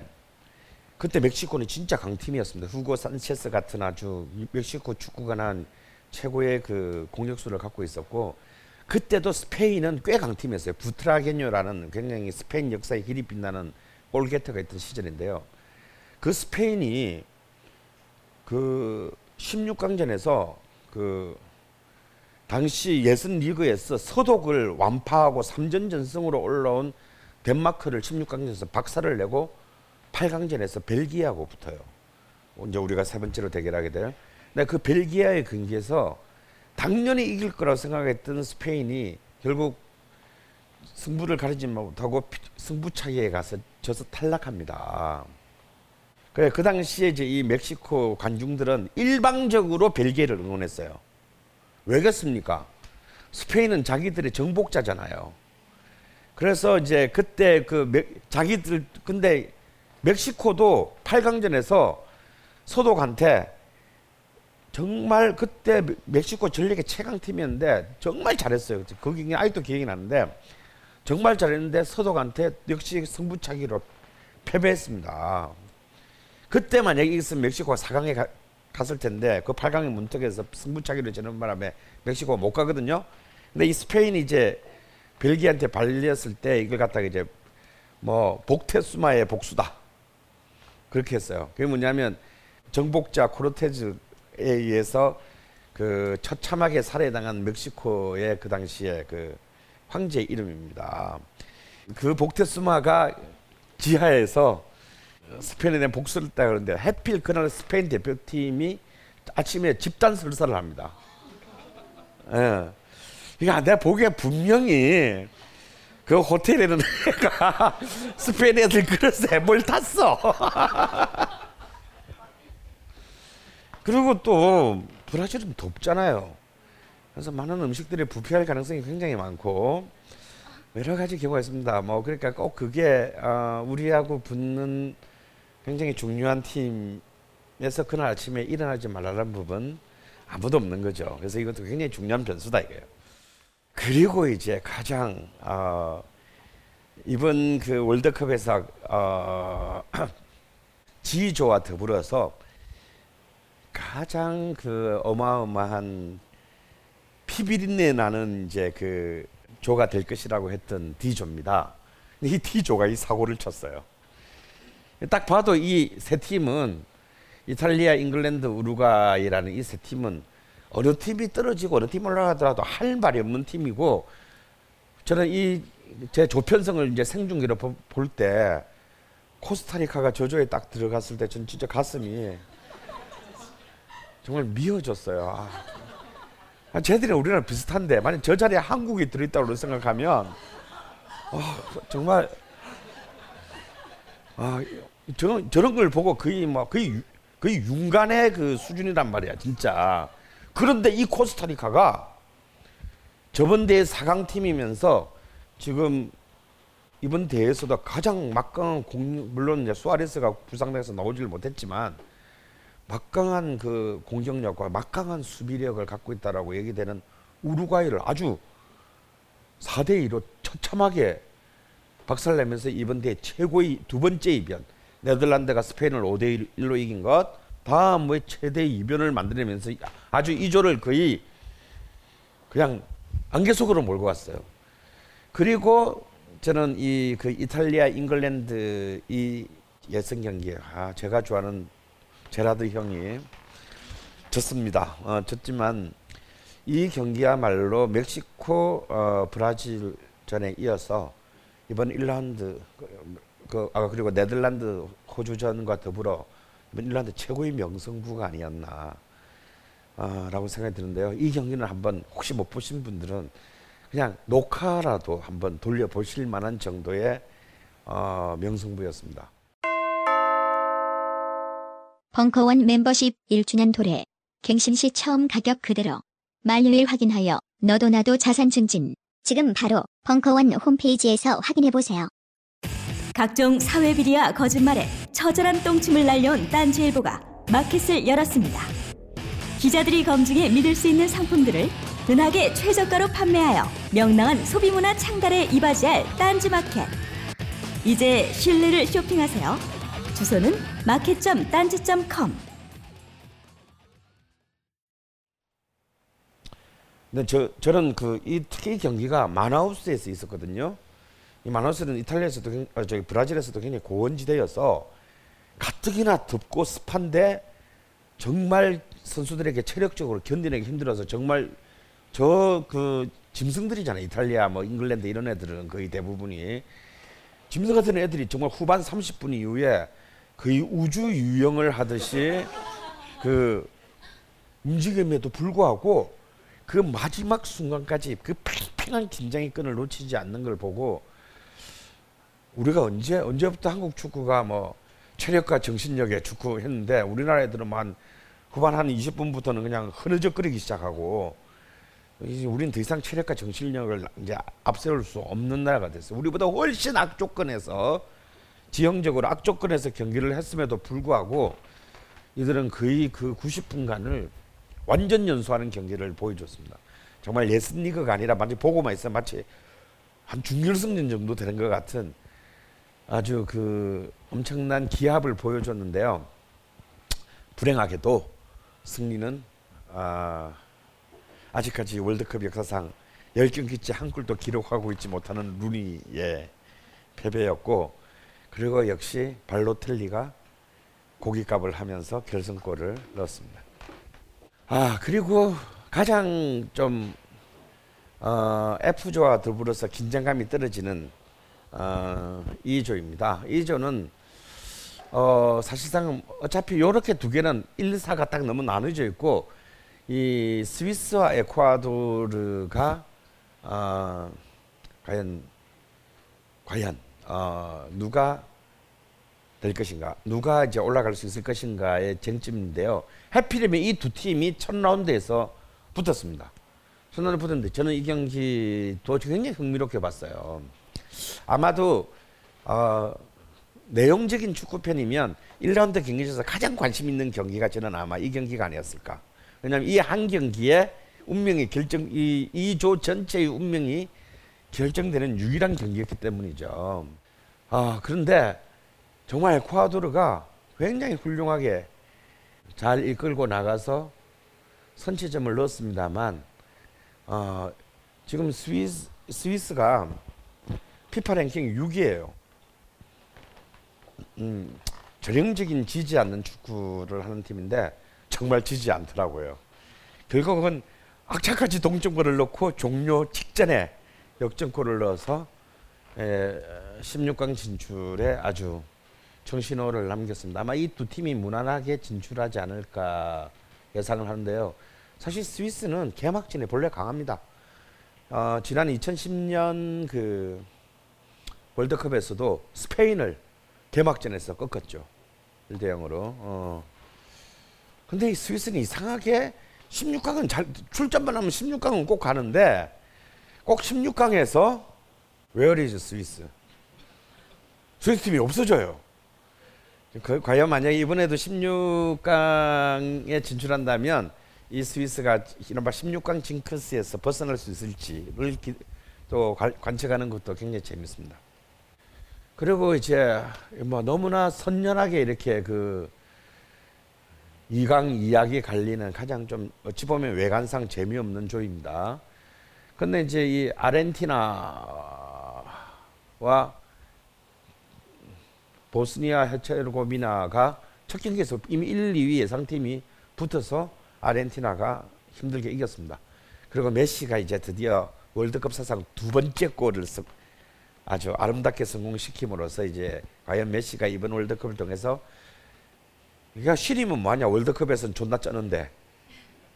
그때 멕시코는 진짜 강팀이었습니다. 후고 산체스 같은 아주 멕시코 축구가 난 최고의 그 공격수를 갖고 있었고 그때도 스페인은 꽤 강팀이었어요. 부트라게뇨라는 굉장히 스페인 역사에 길이 빛나는 골게터가 있던 시절인데요. 그 스페인이 그 16강전에서 그 당시 예선 리그에서 서독을 완파하고 3전 전승으로 올라온 덴마크를 16강전에서 박살을 내고 8강전에서 벨기에하고 붙어요. 이제 우리가 세 번째로 대결하게 될. 근데 그 벨기에의 경기에서 당연히 이길 거라고 생각했던 스페인이 결국 승부를 가리지 못하고 피- 승부차기에 가서 져서 탈락합니다. 그래 그 당시에 이제 이 멕시코 관중들은 일방적으로 벨기에를 응원했어요. 왜겠습니까? 스페인은 자기들의 정복자잖아요. 그래서 이제 그때 그 멕- 자기들 근데 멕시코도 8강전에서 소독한테 정말 그때 멕- 멕시코 전력의 최강 팀이었는데 정말 잘했어요. 거기 아직도 기억이 나는데 정말 잘했는데 서독한테 역시 승부차기로 패배했습니다. 그때 만약에 이겼으면 멕시코가 4강에 가, 갔을 텐데 그 8강의 문턱에서 승부차기로 지는 바람에 멕시코가 못 가거든요. 근데 이 스페인이 이제 벨기에한테 발렸을 때 이걸 갖다가 이제 뭐 복테스마의 복수다 그렇게 했어요. 그게 뭐냐면 정복자 코르테즈에 의해서 그 처참하게 살해당한 멕시코의 그 당시에 그 황제 이름입니다. 그 복테스마가 지하에서 스페인에 대한 복수를 했다 그러는데 해필 그날 스페인 대표팀이 아침에 집단 설사를 합니다. 예. 그러니까 내가 보기에 분명히 그 호텔에는 애가 스페인 애들 그릇에 뭘 탔어. 그리고 또 브라질은 덥잖아요. 그래서 많은 음식들이 부패할 가능성이 굉장히 많고 여러 가지 경우가 있습니다. 뭐 그러니까 꼭 그게 어, 우리하고 붙는 굉장히 중요한 팀에서 그날 아침에 일어나지 말라는 부분 아무도 없는 거죠. 그래서 이것도 굉장히 중요한 변수다 이거예요. 그리고 이제 가장 어, 이번 그 월드컵에서 어, 지조와 더불어서 가장 그 어마어마한 피비린내 나는 이제 그 조가 될 것이라고 했던 D조입니다. 이 D조가 이 사고를 쳤어요. 딱 봐도 이 세 팀은 이탈리아, 잉글랜드, 우루과이라는 이 세 팀은 어느 팀이 떨어지고 어느 팀 올라가더라도 할 말이 없는 팀이고 저는 이 제 조편성을 이제 생중계로 볼 때 코스타리카가 저조에 딱 들어갔을 때 전 진짜 가슴이 정말 미어졌어요. 아. 아, 쟤들이 우리랑 비슷한데 만약 저 자리에 한국이 들어있다고 생각하면 아, 정말 아, 저런 저런 걸 보고 거의 뭐 거의 유- 거의 윤간의 그 수준이란 말이야 진짜. 그런데 이 코스타리카가 저번 대회 4강 팀이면서 지금 이번 대회에서도 가장 막강한 공 물론 이제 수아레스가 부상돼서 나오지를 못했지만 막강한 그 공격력과 막강한 수비력을 갖고 있다라고 얘기되는 우루과이를 아주 4대 2로 처참하게 박살내면서 이번 대회 최고의 두 번째 이변 네덜란드가 스페인을 5대 1로 이긴 것 다음에 최대 이변을 만들면서 아주 이조를 거의 그냥 안개 속으로 몰고 갔어요. 그리고 저는 이 그 이탈리아 잉글랜드 이 예선 경기에 아 제가 좋아하는 제라드 형이 졌습니다. 어, 졌지만 이 경기야말로 멕시코 어, 브라질 전에 이어서 이번 1라운드 그, 그, 아 그리고 네덜란드 호주전과 더불어 1라운드 최고의 명승부가 아니었나 아, 라고 생각이 드는데요. 이 경기는 한번 혹시 못 보신 분들은 그냥 녹화라도 한번 돌려 보실 만한 정도의 어, 명승부였습니다. 벙커원 멤버십 1주년 도래. 갱신 시 처음 가격 그대로. 만료일 확인하여 너도 나도 자산 증진. 지금 바로 벙커원 홈페이지에서 확인해 보세요. 각종 사회 비리와 거짓말에 처절한 똥침을 날려온 딴지일보가 마켓을 열었습니다. 기자들이 검증해 믿을 수 있는 상품들을 은하계 최저가로 판매하여 명랑한 소비문화 창달에 이바지할 딴지마켓. 이제 신뢰를 쇼핑하세요. 주소는 마켓.딴지.com. 근데 저 저는 그 이 특히 이 경기가 마나우스에서 있었거든요. 이 마나우스는 이탈리아에서도 굉- 어, 저기 브라질에서도 굉장히 고원지대여서 가뜩이나 덥고 습한데 정말 선수들에게 체력적으로 견디내기 힘들어서 정말 저 그 짐승들이잖아요. 이탈리아 뭐 잉글랜드 이런 애들은 거의 대부분이 짐승 같은 애들이 정말 후반 30분 이후에 거의 우주 유영을 하듯이 그 움직임에도 불구하고 그 마지막 순간까지 그 팽팽한 긴장의 끈을 놓치지 않는 걸 보고 우리가 언제 언제부터 한국 축구가 뭐 체력과 정신력의 축구 했는데 우리나라 애들은 뭐한 후반 한 20분부터는 그냥 흐느적거리기 시작하고 이제 우리는 더 이상 체력과 정신력을 이제 앞세울 수 없는 나라가 됐어요. 우리보다 훨씬 악조건에서 지형적으로 악조건에서 경기를 했음에도 불구하고 이들은 거의 그 90분간을 완전 연소하는 경기를 보여줬습니다. 정말 예선 리그가 아니라 마치 보고만 있어 마치 한 준결승전 정도 되는 것 같은 아주 그 엄청난 기합을 보여줬는데요. 불행하게도 승리는 아, 아직까지 월드컵 역사상 10경기째 한 골도 기록하고 있지 못하는 루니의 패배였고 그리고 역시 발로텔리가 고기값을 하면서 결승골을 넣었습니다. 아 그리고 가장 좀 어, F조와 더불어서 긴장감이 떨어지는 어, 2조입니다. 2조는 어, 사실상 어차피 이렇게 두 개는 1, 4가 딱 너무 나눠져 있고 이 스위스와 에콰도르가 어, 과연 과연 어, 누가 될 것인가, 누가 이제 올라갈 수 있을 것인가의 쟁점인데요. 해피리면 이 두 팀이 첫 라운드에서 붙었습니다. 첫 라운드 붙었는데 저는 이 경기도 굉장히 흥미롭게 봤어요. 아마도 어, 내용적인 축구 팬이면 1라운드 경기에서 가장 관심 있는 경기가 저는 아마 이 경기가 아니었을까. 왜냐하면 이 한 경기에 운명이 결정 이이조 전체의 운명이 결정되는 유일한 경기였기 때문이죠. 아 그런데 정말 에콰도르가 굉장히 훌륭하게 잘 이끌고 나가서 선취점을 넣었습니다만 어, 지금 스위스 스위스가 피파 랭킹 6위예요. 음, 전형적인 지지 않는 축구를 하는 팀인데 정말 지지 않더라고요. 결국은 악착같이 동점골을 넣고 종료 직전에 역전골을 넣어서 에, 16강 진출에 아주 정신호를 남겼습니다. 아마 이 두 팀이 무난하게 진출하지 않을까 예상을 하는데요. 사실 스위스는 개막전에 본래 강합니다. 어, 지난 2010년 그 월드컵에서도 스페인을 개막전에서 꺾었죠. 1대 0으로. 어. 근데 이 스위스는 이상하게 16강은 잘 출전만 하면 16강은 꼭 가는데 꼭 16강에서 where is 스위스. 스위스 팀이 없어져요. 그, 과연 만약에 이번에도 16강에 진출한다면 이 스위스가 이른바 16강 징크스에서 벗어날 수 있을지를 기, 또 관, 관측하는 것도 굉장히 재밌습니다. 그리고 이제 뭐 너무나 선연하게 이렇게 그 2강 이야기 갈리는 가장 좀 어찌 보면 외관상 재미없는 조입니다. 근데 이제 이 아르헨티나와 보스니아 헤체르고비나가 첫 경기에서 이미 1, 2위 예상팀이 붙어서 아르헨티나가 힘들게 이겼습니다. 그리고 메시가 이제 드디어 월드컵 사상 두 번째 골을 쓱 아주 아름답게 성공시킴으로써 이제 과연 메시가 이번 월드컵을 통해서 그러니까 신임은 뭐하냐? 월드컵에서는 존나 쩌는데.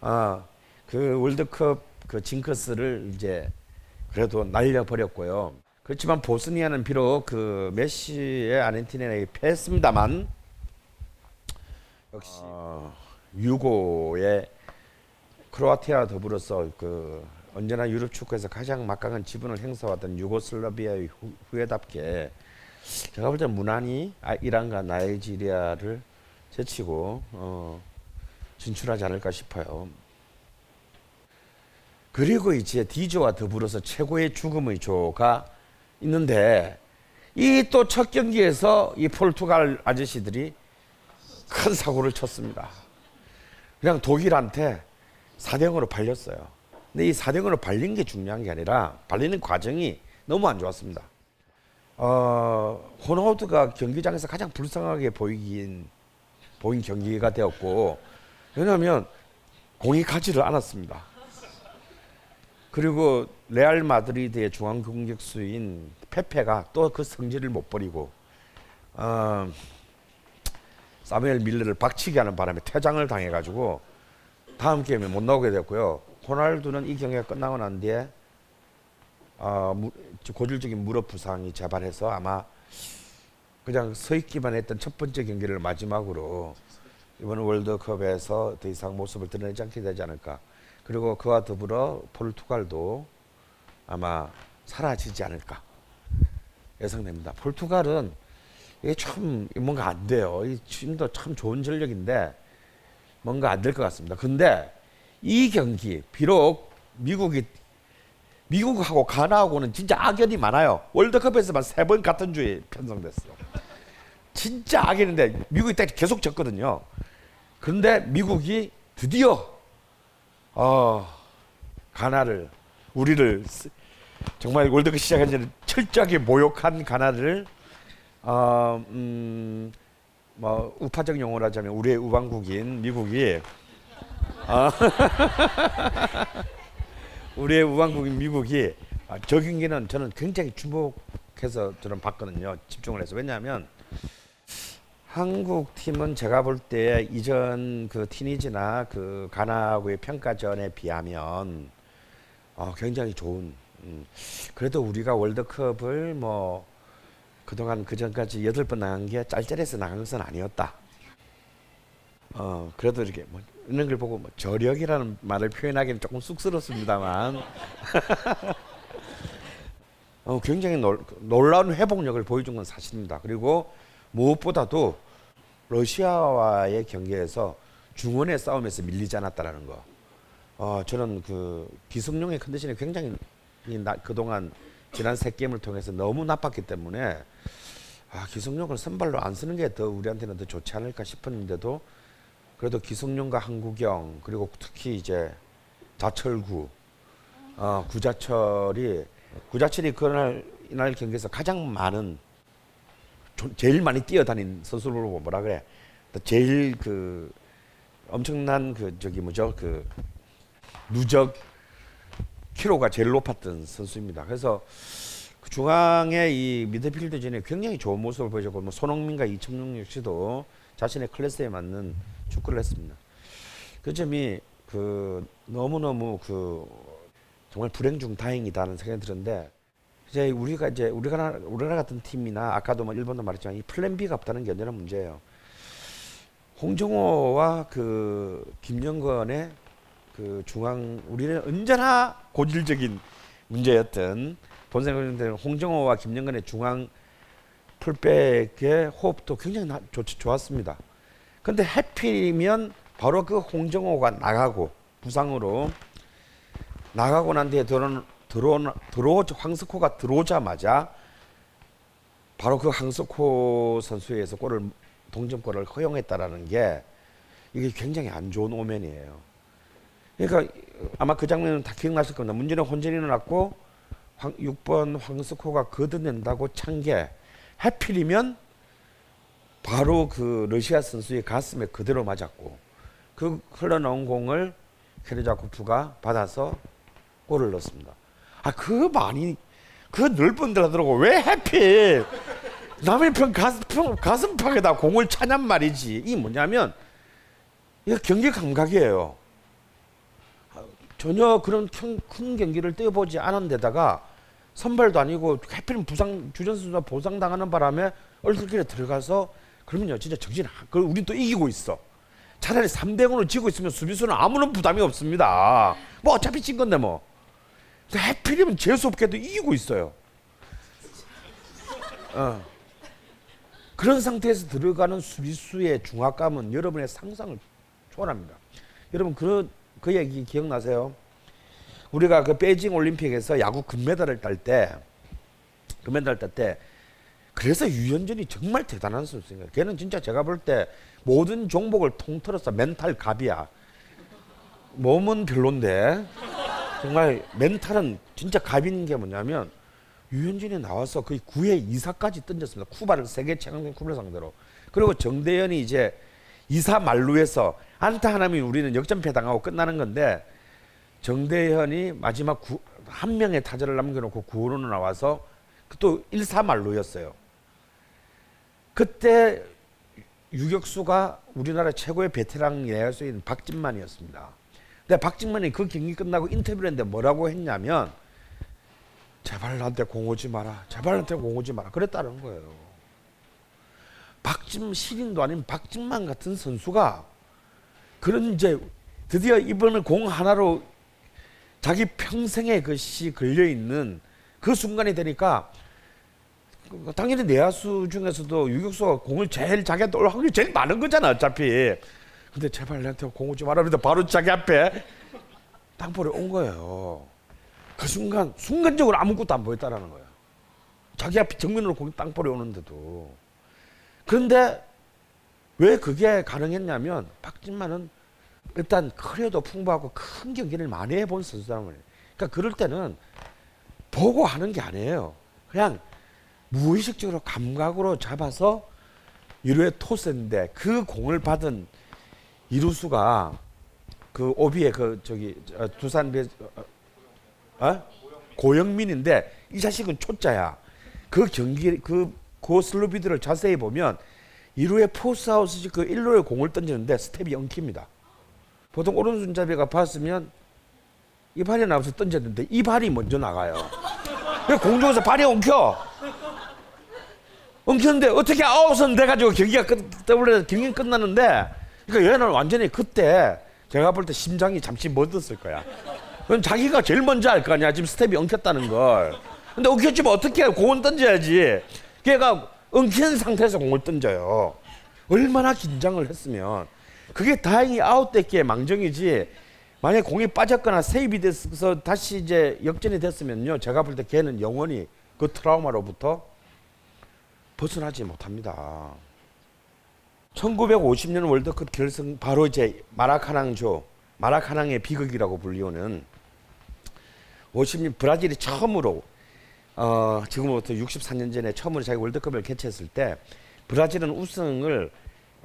아그 월드컵 그 징크스를 이제 그래도 날려버렸고요. 그렇지만 보스니아는 비록 그 메시의 아르헨티나에게 패했습니다만 역시 어, 유고의 크로아티아와 더불어서 그 언제나 유럽 축구에서 가장 막강한 지분을 행사하던 유고슬라비아의 후, 후예답게 제가 볼 때 무난히 아, 이란과 나이지리아를 제치고 어, 진출하지 않을까 싶어요. 그리고 이제 D조와 더불어서 최고의 죽음의 조가 있는데 이 또 첫 경기에서 이 포르투갈 아저씨들이 큰 사고를 쳤습니다. 그냥 독일한테 4대0으로 발렸어요. 근데 이 4대0으로 발린 게 중요한 게 아니라 발리는 과정이 너무 안 좋았습니다. 어, 호나우드가 경기장에서 가장 불쌍하게 보이긴 보인 경기가 되었고 왜냐하면 공이 가지를 않았습니다. 그리고 레알 마드리드의 중앙 공격수인 페페가 또 그 성질을 못 버리고 어, 사무엘 밀러를 박치게 하는 바람에 퇴장을 당해가지고 다음 게임에 못 나오게 됐고요. 호날두는 이 경기가 끝나고 난 뒤에 어, 무, 고질적인 무릎 부상이 재발해서 아마 그냥 서 있기만 했던 첫 번째 경기를 마지막으로 이번 월드컵에서 더 이상 모습을 드러내지 않게 되지 않을까. 그리고 그와 더불어 포르투갈도 아마 사라지지 않을까 예상됩니다. 포르투갈은 이게 참 뭔가 안 돼요. 이 팀도 참 좋은 전력인데 뭔가 안 될 것 같습니다. 근데 이 경기 비록 미국이 미국하고 가나하고는 진짜 악연이 많아요. 월드컵에서만 세 번 같은 주에 편성됐어요. 진짜 악연인데 미국이 딱 계속 졌거든요. 그런데 미국이 드디어 어, 가나를 우리를 정말 월드컵 시작한 전에 철저하게 모욕한 가나를 어, 음, 뭐 우파적 용어로 하자면 우리의 우방국인 미국이 어, 우리의 우방국인 미국이 아, 저 경기는 저는 굉장히 주목해서 저는 봤거든요. 집중을 해서 왜냐하면 한국 팀은 제가 볼 때 이전 그 티니지나 그 가나하고의 평가전에 비하면 어, 굉장히 좋은. 음, 그래도 우리가 월드컵을 뭐 그동안 그 전까지 여덟 번 나간 게 짤짤해서 나간 것은 아니었다. 어 그래도 이렇게 뭐 이런 걸 보고 뭐 저력이라는 말을 표현하기는 조금 쑥스럽습니다만 어, 굉장히 놀, 놀라운 회복력을 보여준 건 사실입니다. 그리고 무엇보다도 러시아와의 경기에서 중원의 싸움에서 밀리지 않았다라는 거. 어, 저는 그 기성용의 컨디션이 굉장히 이 나, 그동안 지난 세 게임을 통해서 너무 나빴기 때문에 아, 기성용을 선발로 안 쓰는 게 더 우리한테는 더 좋지 않을까 싶었는데도 그래도 기성용과 한국영 그리고 특히 이제 자철구 어, 구자철이 구자철이 그날 이날 경기에서 가장 많은 조- 제일 많이 뛰어다닌 선수로 뭐라 그래 또 제일 그 엄청난 그 저기 뭐죠 그 누적 키로가 제일 높았던 선수입니다. 그래서 그 중앙의 이 미드필더진에 굉장히 좋은 모습을 보여줬고 뭐 손흥민과 이청용 역시도 자신의 클래스에 맞는 축구를 했습니다. 그 점이 그 너무 너무 그 정말 불행 중 다행이다는 생각이 드는데 이제 우리가 이제 우리가 우리나라 같은 팀이나 아까도 뭐 일본도 말했지만 이 플랜 B가 없다는 게 언제나 문제예요. 홍정호와 그 김영건의 그 중앙 우리는 언제나 고질적인 문제였던 본생각인데 홍정호와 김영건의 중앙 풀백의 호흡도 굉장히 나, 좋, 좋았습니다. 근데 해필이면 바로 그 홍정호가 나가고 부상으로 나가고 난 뒤에 들어 들어 들어 황스코가 들어오자마자 바로 그 황스코 선수에 의해서 골을 동점골을 허용했다라는 게 이게 굉장히 안 좋은 오면이에요. 그러니까 아마 그 장면은 다 기억나실 겁니다. 문제는 혼전이 일어났고 황, 6번 황스코가 걷어낸다고 찬게 하필이면 바로 그 러시아 선수의 가슴에 그대로 맞았고 그 흘러나온 공을 케르자코프가 받아서 골을 넣었습니다. 아, 그 많이 그 넓은 데라더라고 왜 하필 남의 편 가슴 가슴팍에다 공을 차냔 말이지. 이 뭐냐면 이거 경기 감각이에요. 전혀 그런 큰, 큰 경기를 뛰어보지 않은 데다가 선발도 아니고 하필 부상 주전 선수가 보상 당하는 바람에 얼떨결에 들어가서 그러면요 진짜 정신 그 우린 또 이기고 있어. 차라리 3대 0으로 지고 있으면 수비수는 아무런 부담이 없습니다. 뭐 어차피 진 건데 뭐. 근데 하필이면 재수 없게도 이기고 있어요. 어. 그런 상태에서 들어가는 수비수의 중압감은 여러분의 상상을 초월합니다. 여러분 그, 그 얘기 기억나세요? 우리가 그 베이징 올림픽에서 야구 금메달을 딸 때, 금메달 딸 때, 그래서 유현진이 정말 대단한 선수입니다. 걔는 진짜 제가 볼 때 모든 종목을 통틀어서 멘탈 갑이야. 몸은 별론데 정말 멘탈은 진짜 갑인 게 뭐냐면 유현진이 나와서 거의 9회 2사까지 던졌습니다. 쿠바를 세계 최강팀 쿠바를 상대로. 그리고 정대현이 이제 2사 만루에서 안타 하나면 우리는 역전패 당하고 끝나는 건데 정대현이 마지막 구, 한 명의 타자를 남겨놓고 9호로 나와서 또 1사 만루였어요. 그때 유격수가 우리나라 최고의 베테랑 예수인 박진만이었습니다. 근데 박진만이 그 경기 끝나고 인터뷰를 했는데 뭐라고 했냐면 제발 나한테 공 오지 마라. 제발 나한테 공 오지 마라. 그랬다는 거예요. 박진 시린도 아닌 박진만 같은 선수가 그런 이제 드디어 이번에 공 하나로 자기 평생의 것이 걸려 있는 그 순간이 되니까 당연히 내야수 중에서도 유격수가 공을 제일 자기한테 올 확률이 제일 많은 거잖아 어차피. 근데 제발 나한테 공 오지 마라 그래서 바로 자기 앞에 땅볼이 온 거예요. 그 순간 순간적으로 아무것도 안 보였다라는 거예요 자기 앞에 정면으로 공이 땅볼이 오는데도. 그런데 왜 그게 가능했냐면 박진만은 일단 커리어도 풍부하고 큰 경기를 많이 해본 선수란 말이에요. 그러니까 그럴 때는 보고 하는 게 아니에요. 그냥 무의식적으로 감각으로 잡아서 이루의 토스인데 그 공을 받은 이루수가 그 오비의 그 저기 어, 두산 베 어, 어? 고영민 인데 이 자식은 초짜야. 그 경기 그 그 슬로비디오를 자세히 보면 2루에 포스아웃이 그 1루에 공을 던지는데 스텝이 엉킵니다. 보통 오른손잡이가 봤으면 이 발이 나와서 던졌는데 이 발이 먼저 나가요. 공중에서 발이 엉켜. 엉켰는데 어떻게 아웃은 돼가지고 경기가 끝, 더블 경기 끝났는데 그러니까 얘는 완전히 그때 제가 볼 때 심장이 잠시 멎었을 거야. 그럼 자기가 제일 먼저 알 거 아니야. 지금 스텝이 엉켰다는 걸. 근데 엉켰지만 어떻게 해? 공을 던져야지. 걔가 엉킨 상태에서 공을 던져요. 얼마나 긴장을 했으면 그게 다행히 아웃됐기에 망정이지 만약 공이 빠졌거나 세입이 돼서 다시 이제 역전이 됐으면요. 제가 볼 때 걔는 영원히 그 트라우마로부터 벗어나지 못합니다. 1950년 월드컵 결승 바로 이제 마라카낭조, 마라카낭의 비극이라고 불리우는 50년 브라질이 처음으로 어, 지금부터 64년 전에 처음으로 자기 월드컵을 개최했을 때 브라질은 우승을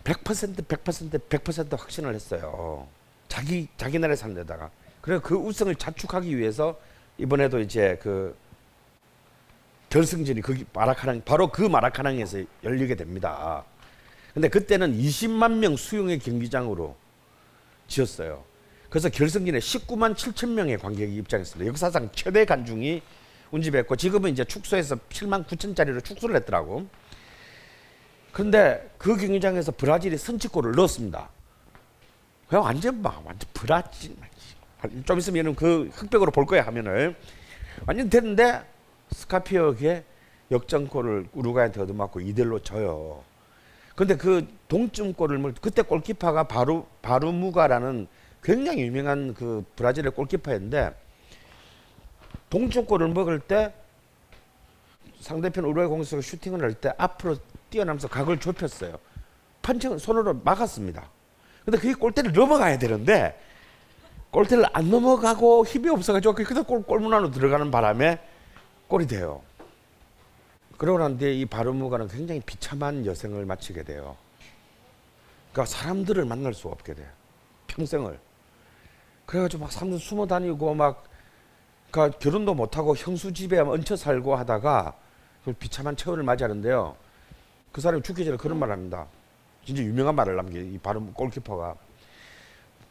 100% 100% 100% 확신을 했어요. 자기 자기 나라에 사는 데다가 그래서 그 우승을 자축하기 위해서 이번에도 이제 그 결승전이 거기 마라카낭 바로 그 마라카낭에서 열리게 됩니다. 근데 그때는 20만 명 수용의 경기장으로 지었어요. 그래서 결승전에 19만 7천 명의 관객이 입장했습니다. 역사상 최대 관중이 운집했고 지금은 이제 축소해서 7만 9천짜리로 축소를 했더라고. 그런데 그 경기장에서 브라질이 선취골을 넣었습니다. 그냥 완전 막 완전 브라질 좀 있으면 그 흑백으로 볼 거야 화면을 완전 됐는데 스카피어에게 역전골을 우루과이한테 얻어맞고 2대1로 져요. 근데 그 동점골을 뭐 그때 골키퍼가 바루 바루무가라는 굉장히 유명한 그 브라질의 골키퍼였는데 동점골을 먹을 때 상대편 우루과이 공격수가 슈팅을 할 때 앞으로 뛰어나면서 각을 좁혔어요. 판칭은 손으로 막았습니다. 근데 그게 골대를 넘어가야 되는데 골대를 안 넘어가고 힘이 없어가지고 그냥 골, 골문 안으로 들어가는 바람에 골이 돼요. 그러고 난 뒤에 이 바르무가는 굉장히 비참한 여생을 마치게 돼요. 그러니까 사람들을 만날 수 없게 돼요. 평생을. 그래가지고 막 사람들 숨어 다니고 막 그러니까 결혼도 못하고 형수 집에 얹혀 살고 하다가 그 비참한 최후를 맞이하는데요. 그 사람이 죽기 전에 그런 말을 합니다. 진짜 유명한 말을 남겨 이 바른 골키퍼가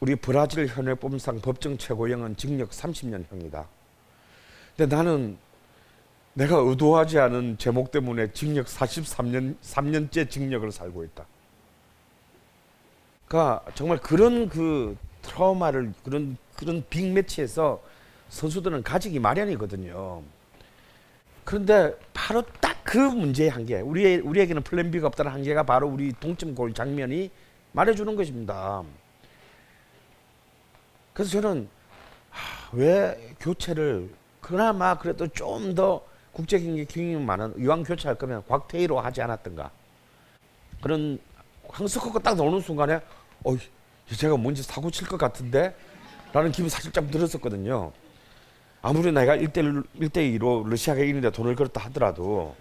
우리 브라질 현역법상 법정 최고형은 징역 30년형이다. 근데 나는 내가 의도하지 않은 제목 때문에 징역 43년 3년째 징역을 살고 있다. 그러니까 정말 그런 그 트라우마를 그런 그런 빅 매치에서 선수들은 가지기 마련이거든요. 그런데 바로 딱 그 문제의 한계, 우리 우리에게는 플랜 B가 없다는 한계가 바로 우리 동점 골 장면이 말해주는 것입니다. 그래서 저는 하, 왜 교체를 그나마 그래도 좀 더 국제 경기 경험이 많은 이왕 교체할 거면 곽태희로 하지 않았던가. 그런 황석호가 딱 나오는 순간에 어 제가 뭔지 사고 칠 것 같은데? 라는 기분이 살짝 들었었거든요. 아무리 내가 1대1, 1대2로 러시아가 이기는데 돈을 걸었다 하더라도.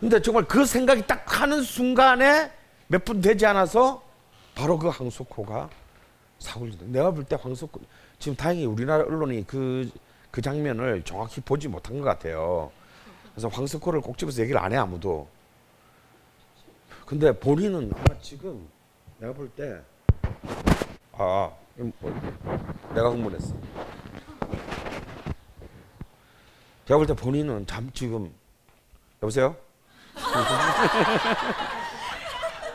근데 정말 그 생각이 딱 하는 순간에 몇 분 되지 않아서 바로 그 황석호가 사고를 내가 볼 때 황석호 지금 다행히 우리나라 언론이 그, 그 장면을 정확히 보지 못한 것 같아요. 그래서 황석호를 꼭 집어서 얘기를 안 해 아무도. 근데 본인은 아마 지금 내가 볼 때 아, 내가 흥분했어. 제가 볼 때 본인은 잠 지금 여보세요?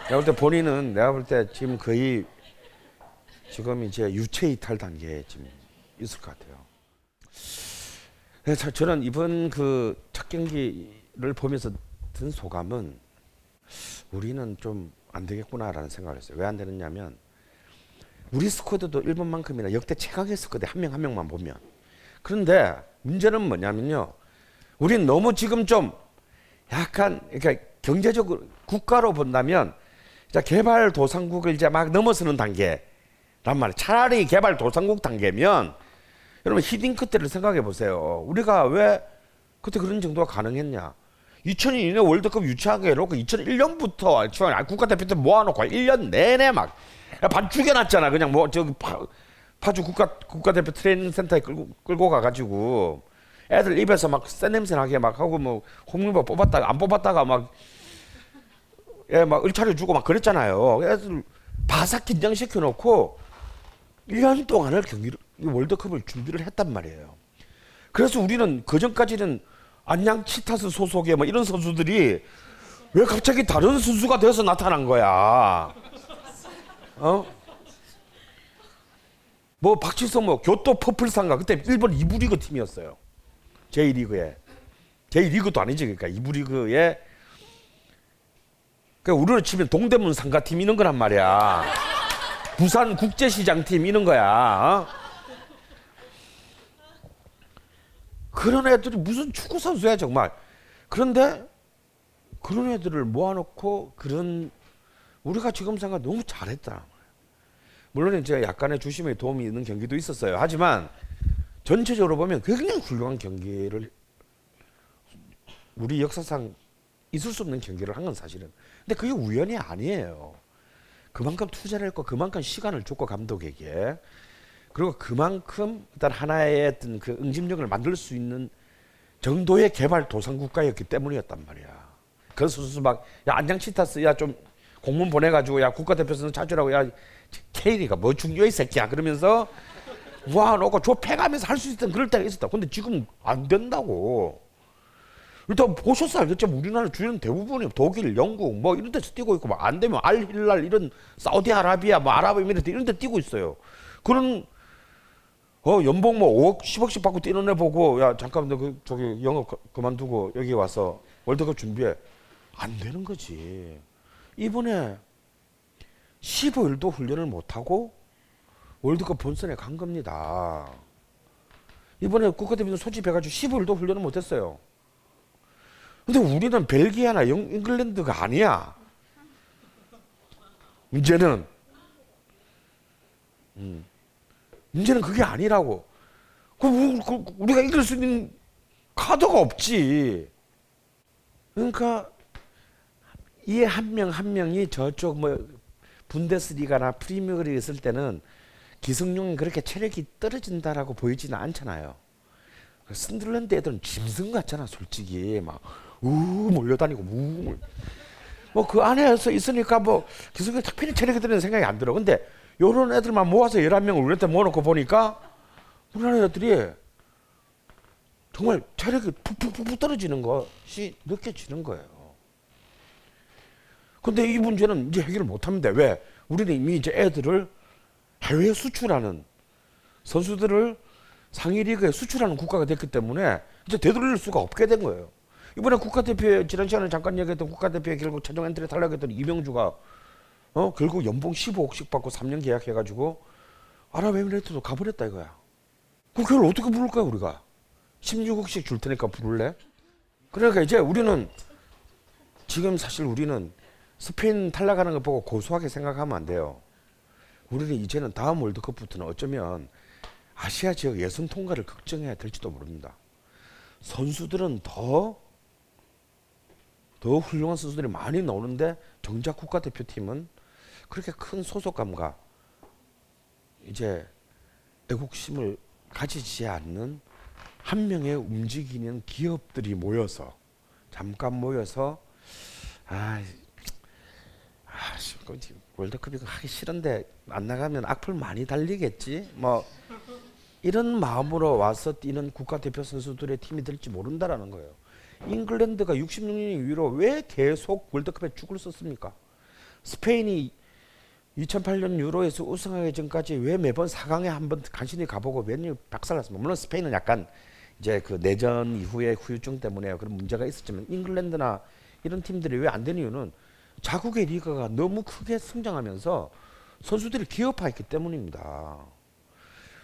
내가 볼 때 본인은 내가 볼 때 지금 거의 지금 이제 유체 이탈 단계에 지금 있을 것 같아요. 그래서 저는 이번 그 첫 경기를 보면서 든 소감은 우리는 좀 안 되겠구나라는 생각을 했어요. 왜 안 되느냐면 우리 스쿼드도 일본만큼이나 역대 최강의 스쿼드 한 명 한 명만 보면 그런데 문제는 뭐냐면요. 우린 너무 지금 좀 약간 그러니까 경제적으로 국가로 본다면 개발 도상국을 이제 막 넘어서는 단계란 말이에요. 차라리 개발 도상국 단계면 여러분 히딩크 때를 생각해 보세요. 우리가 왜 그때 그런 정도가 가능했냐? 2002년 월드컵 유치하게 해놓고 2001년부터 국가대표 때 모아놓고 1년 내내 막 반 죽여놨잖아. 그냥 뭐 저기 파, 파주 국가 국가대표 트레이닝 센터에 끌고 끌고 가가지고 애들 입에서 막 센 냄새 나게 막 하고 뭐 홍명보 뽑았다가 안 뽑았다가 막 예, 막 을차려 주고 막 그랬잖아요. 애들 바삭 긴장시켜 놓고 1년 동안을 경기를 월드컵을 준비를 했단 말이에요. 그래서 우리는 그 전까지는 안양 치타스 소속의 뭐 이런 선수들이 왜 갑자기 다른 선수가 되어서 나타난 거야? 어? 뭐 박지성 뭐 교토 퍼플상가 그때 일본 2부 리그 팀이었어요. 제1리그에. 제1리그도 아니지 그러니까 2부 리그에 그러니까 우리로 치면 동대문 상가팀 이런 거란 말이야. 부산 국제시장팀 이런 거야. 어? 그런 애들이 무슨 축구 선수야 정말. 그런데 그런 애들을 모아놓고 그런 우리가 지금 생각 너무 잘했다. 물론 이제 약간의 주심에 도움이 있는 경기도 있었어요. 하지만 전체적으로 보면 굉장히 훌륭한 경기를 우리 역사상 있을 수 없는 경기를 한 건 사실은. 근데 그게 우연이 아니에요. 그만큼 투자를 했고 그만큼 시간을 줬고 감독에게 그리고 그만큼 일단 하나의 어떤 그 응집력을 만들 수 있는 정도의 개발 도상 국가였기 때문이었단 말이야. 그 선수 막 야 안장치타스 야 좀 공문 보내가지고 야 국가대표 선수 찾으라고 야 케이리가 뭐 중요해 이 새끼야 그러면서 모아놓고 좁혀가면서 할 수 있던 그럴 때가 있었다. 근데 지금 안 된다고. 일단 보셔서 알겠지만 우리나라 주변 대부분이 독일, 영국 뭐 이런 데서 뛰고 있고 뭐 안 되면 알힐랄 이런 사우디아라비아 뭐 아랍에미리트 이런 데 뛰고 있어요. 그런 어 연봉 뭐 5억 10억씩 받고 뛰는 애 보고 야 잠깐 너그 저기 영업 그- 그만두고 여기 와서 월드컵 준비해 안 되는 거지. 이번에 15일도 훈련을 못 하고 월드컵 본선에 간 겁니다. 이번에 국가대표는 소집해가지고 15일도 훈련을 못 했어요. 근데 우리는 벨기에나 영, 잉글랜드가 아니야. 문제는 음, 문제는 그게 아니라고. 그, 우- 그, 우리가 이길 수 있는 카드가 없지. 그러니까 이 한 명 한 명이 저쪽 뭐 분데스리가나 프리미어리그 있을 때는 기성용이 그렇게 체력이 떨어진다라고 보이지는 않잖아요. 그 신들랜드 애들은 짐승 같잖아, 솔직히 막 우 몰려다니고 우. 뭐 그 안에서 있으니까 뭐 기성이 특별히 체력이 드는 생각이 안 들어. 근데 요런 애들만 모아서 11명을 우리한테 모아놓고 보니까 우리나라 애들이 정말 체력이 푹푹푹 떨어지는 것이 느껴지는 거예요. 근데 이 문제는 이제 해결을 못 합니다. 왜? 우리는 이미 이제 애들을 해외에 수출하는 선수들을 상위 리그에 수출하는 국가가 됐기 때문에 이제 되돌릴 수가 없게 된 거예요. 이번에 국가대표 지난 시간에 잠깐 얘기했던 국가대표에 결국 최종 엔트리 탈락했던 이명주가 어 결국 연봉 15억씩 받고 3년 계약해가지고 아랍에미레이트로 가버렸다 이거야. 그럼 그걸 어떻게 부를까요 우리가? 16억씩 줄 테니까 부를래? 그러니까 이제 우리는 지금 사실 우리는 스페인 탈락하는 거 보고 고소하게 생각하면 안 돼요. 우리는 이제는 다음 월드컵부터는 어쩌면 아시아 지역 예선 통과를 걱정해야 될지도 모릅니다. 선수들은 더, 더 훌륭한 선수들이 많이 나오는데 정작 국가대표팀은 그렇게 큰 소속감과 이제 애국심을 가지지 않는 한 명의 움직이는 기업들이 모여서 잠깐 모여서 아, 아, 씨, 그 지금 월드컵 이거 하기 싫은데 안 나가면 악플 많이 달리겠지. 뭐 이런 마음으로 와서 뛰는 국가대표 선수들의 팀이 될지 모른다라는 거예요. 잉글랜드가 66년 이후로 왜 계속 월드컵에 축을 썼습니까? 스페인이 2008년 유로에서 우승하기 전까지 왜 매번 4강에 한 번 간신히 가보고 몇년 박살났습니까? 물론 스페인은 약간 이제 그 내전 이후에 후유증 때문에 그런 문제가 있었지만 잉글랜드나 이런 팀들이 왜 안 되는 이유는 자국의 리그가 너무 크게 성장하면서 선수들이 기업화했기 때문입니다.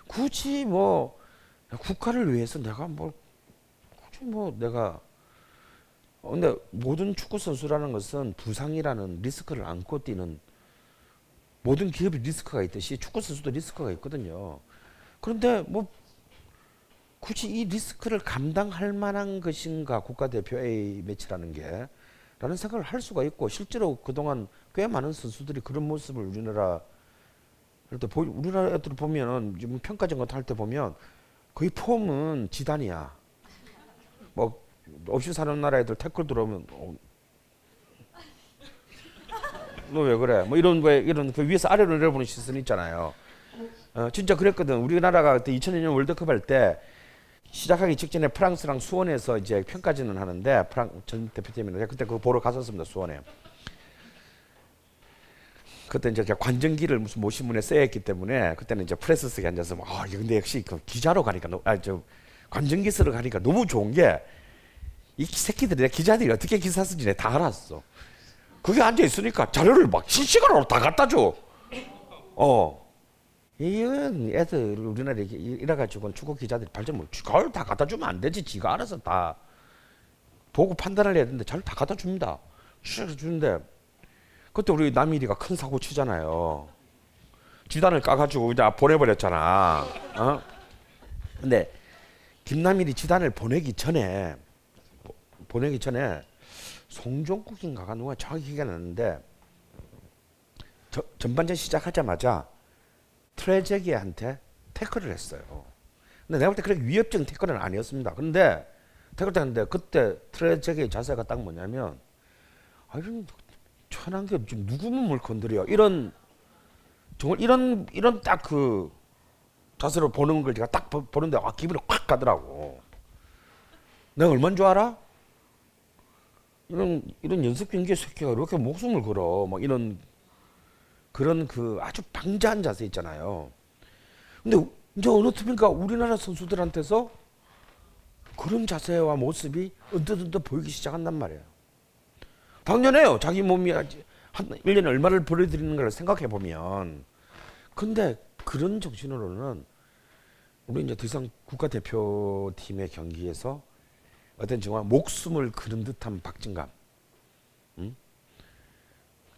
굳이 뭐 국가를 위해서 내가 뭐 굳이 뭐 내가 어, 근데 모든 축구 선수라는 것은 부상이라는 리스크를 안고 뛰는 모든 기업이 리스크가 있듯이 축구 선수도 리스크가 있거든요. 그런데 뭐 굳이 이 리스크를 감당할 만한 것인가 국가대표 A 매치라는 게 라는 생각을 할 수가 있고 실제로 그동안 꽤 많은 선수들이 그런 모습을 우리나라 때 보, 우리나라 애들 보면은 지금 평가전 같은 할때 보면 거의 폼은 지단이야. 뭐 없이 사는 나라 애들 태클 들어오면 어, 너 왜 그래? 뭐 이런 거에 이런 그 위에서 아래로 내려보는 시선 있잖아요. 어, 진짜 그랬거든. 우리나라가 그때 2002년 월드컵 할 때 시작하기 직전에 프랑스랑 수원에서 이제 평가전을 하는데 프랑 전 대표팀인데 그때 그거 보러 갔었습니다 수원에. 그때 이제 제가 관전기를 무슨 모신문에 써야 했기 때문에 그때는 이제 프레스석에 앉아서 뭐, 아 근데 역시 그 기자로 가니까 아저 관전기 쓰러 가니까 너무 좋은 게 이 새끼들이 기자들이 어떻게 기사 쓰지 내가 다 알았어. 그게 앉아 있으니까 자료를 막 실시간으로 다 갖다 줘. 어. 이건 애들 우리나라에 이래가지고 축구 기자들이 발전 뭐 그걸 다 갖다 주면 안 되지. 지가 알아서 다 보고 판단을 해야 되는데 잘다 갖다 줍니다. 쭉 주는데 그때 우리 남일이가 큰 사고 치잖아요. 지단을 까가지고 이제 보내버렸잖아. 어? 근데 김남일이 지단을 보내기 전에 보- 보내기 전에 송종국인가가 누가 정확히 기억이 안 나는데 저- 전반전 시작하자마자 트레제기한테 태클을 했어요. 근데 내가 볼 때 그렇게 위협적인 태클은 아니었습니다. 근데 태클 했는데 그때 트레제기의 자세가 딱 뭐냐면 아 이런 천한 게 지금 누구 몸을 건드려 이런 정말 이런 이런 딱 그 자세로 보는 걸 제가 딱 보- 보는데 아 기분이 확 가더라고. 내가 얼마인 줄 알아? 이런 이런 연습 경기에 새끼가 이렇게 목숨을 걸어 막 이런 그런 그 아주 방자한 자세 있잖아요. 근데 우- 이제 어느 틈인가 우리나라 선수들한테서 그런 자세와 모습이 언뜻언뜻 보이기 시작한단 말이에요. 당연해요. 자기 몸이 아직 한 1년에 얼마를 벌어들이는 걸 생각해 보면. 근데 그런 정신으로는 우리 이제 더 이상 국가대표팀의 경기에서 어떤 정말 목숨을 그는 듯한 박진감. 음?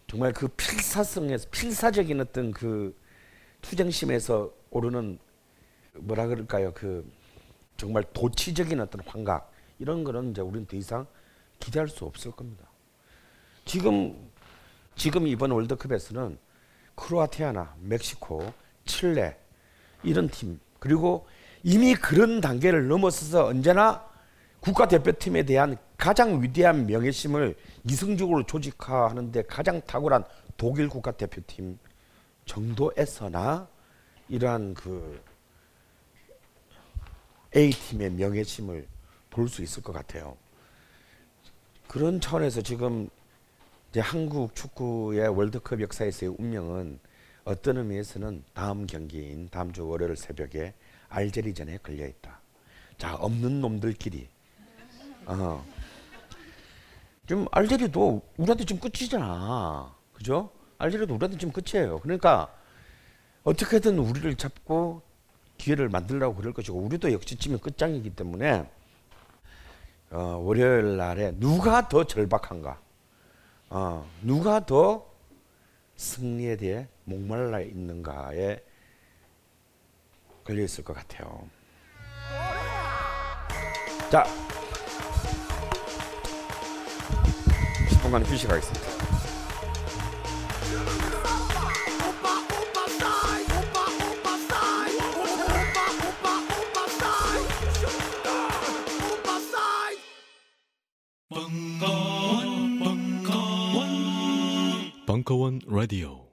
정말 그 필사성에서 필사적인 어떤 그 투쟁심에서 오르는 뭐라 그럴까요? 그 정말 도치적인 어떤 환각 이런 거는 이제 우리는 더 이상 기대할 수 없을 겁니다. 지금 지금 이번 월드컵에서는 크로아티아나 멕시코, 칠레 이런 팀 그리고 이미 그런 단계를 넘어서서 언제나 국가대표팀에 대한 가장 위대한 명예심을 이성적으로 조직화하는데 가장 탁월한 독일 국가대표팀 정도에서나 이러한 그 A팀의 명예심을 볼 수 있을 것 같아요. 그런 차원에서 지금 한국 축구의 월드컵 역사에서의 운명은 어떤 의미에서는 다음 경기인 다음 주 월요일 새벽에 알제리전에 걸려 있다. 자 없는 놈들끼리. 어. 지금 알제리도 우리한테 지금 끝이잖아. 그죠? 알제리도 우리한테 지금 끝이에요. 그러니까 어떻게든 우리를 잡고 기회를 만들려고 그럴 것이고 우리도 역시 지면 끝장이기 때문에 어, 월요일 날에 누가 더 절박한가? 어, 누가 더 승리에 대해 목말라 있는가에 걸려 있을 것 같아요. 자, 10분간 휴식하겠습니다. 벙커원 라디오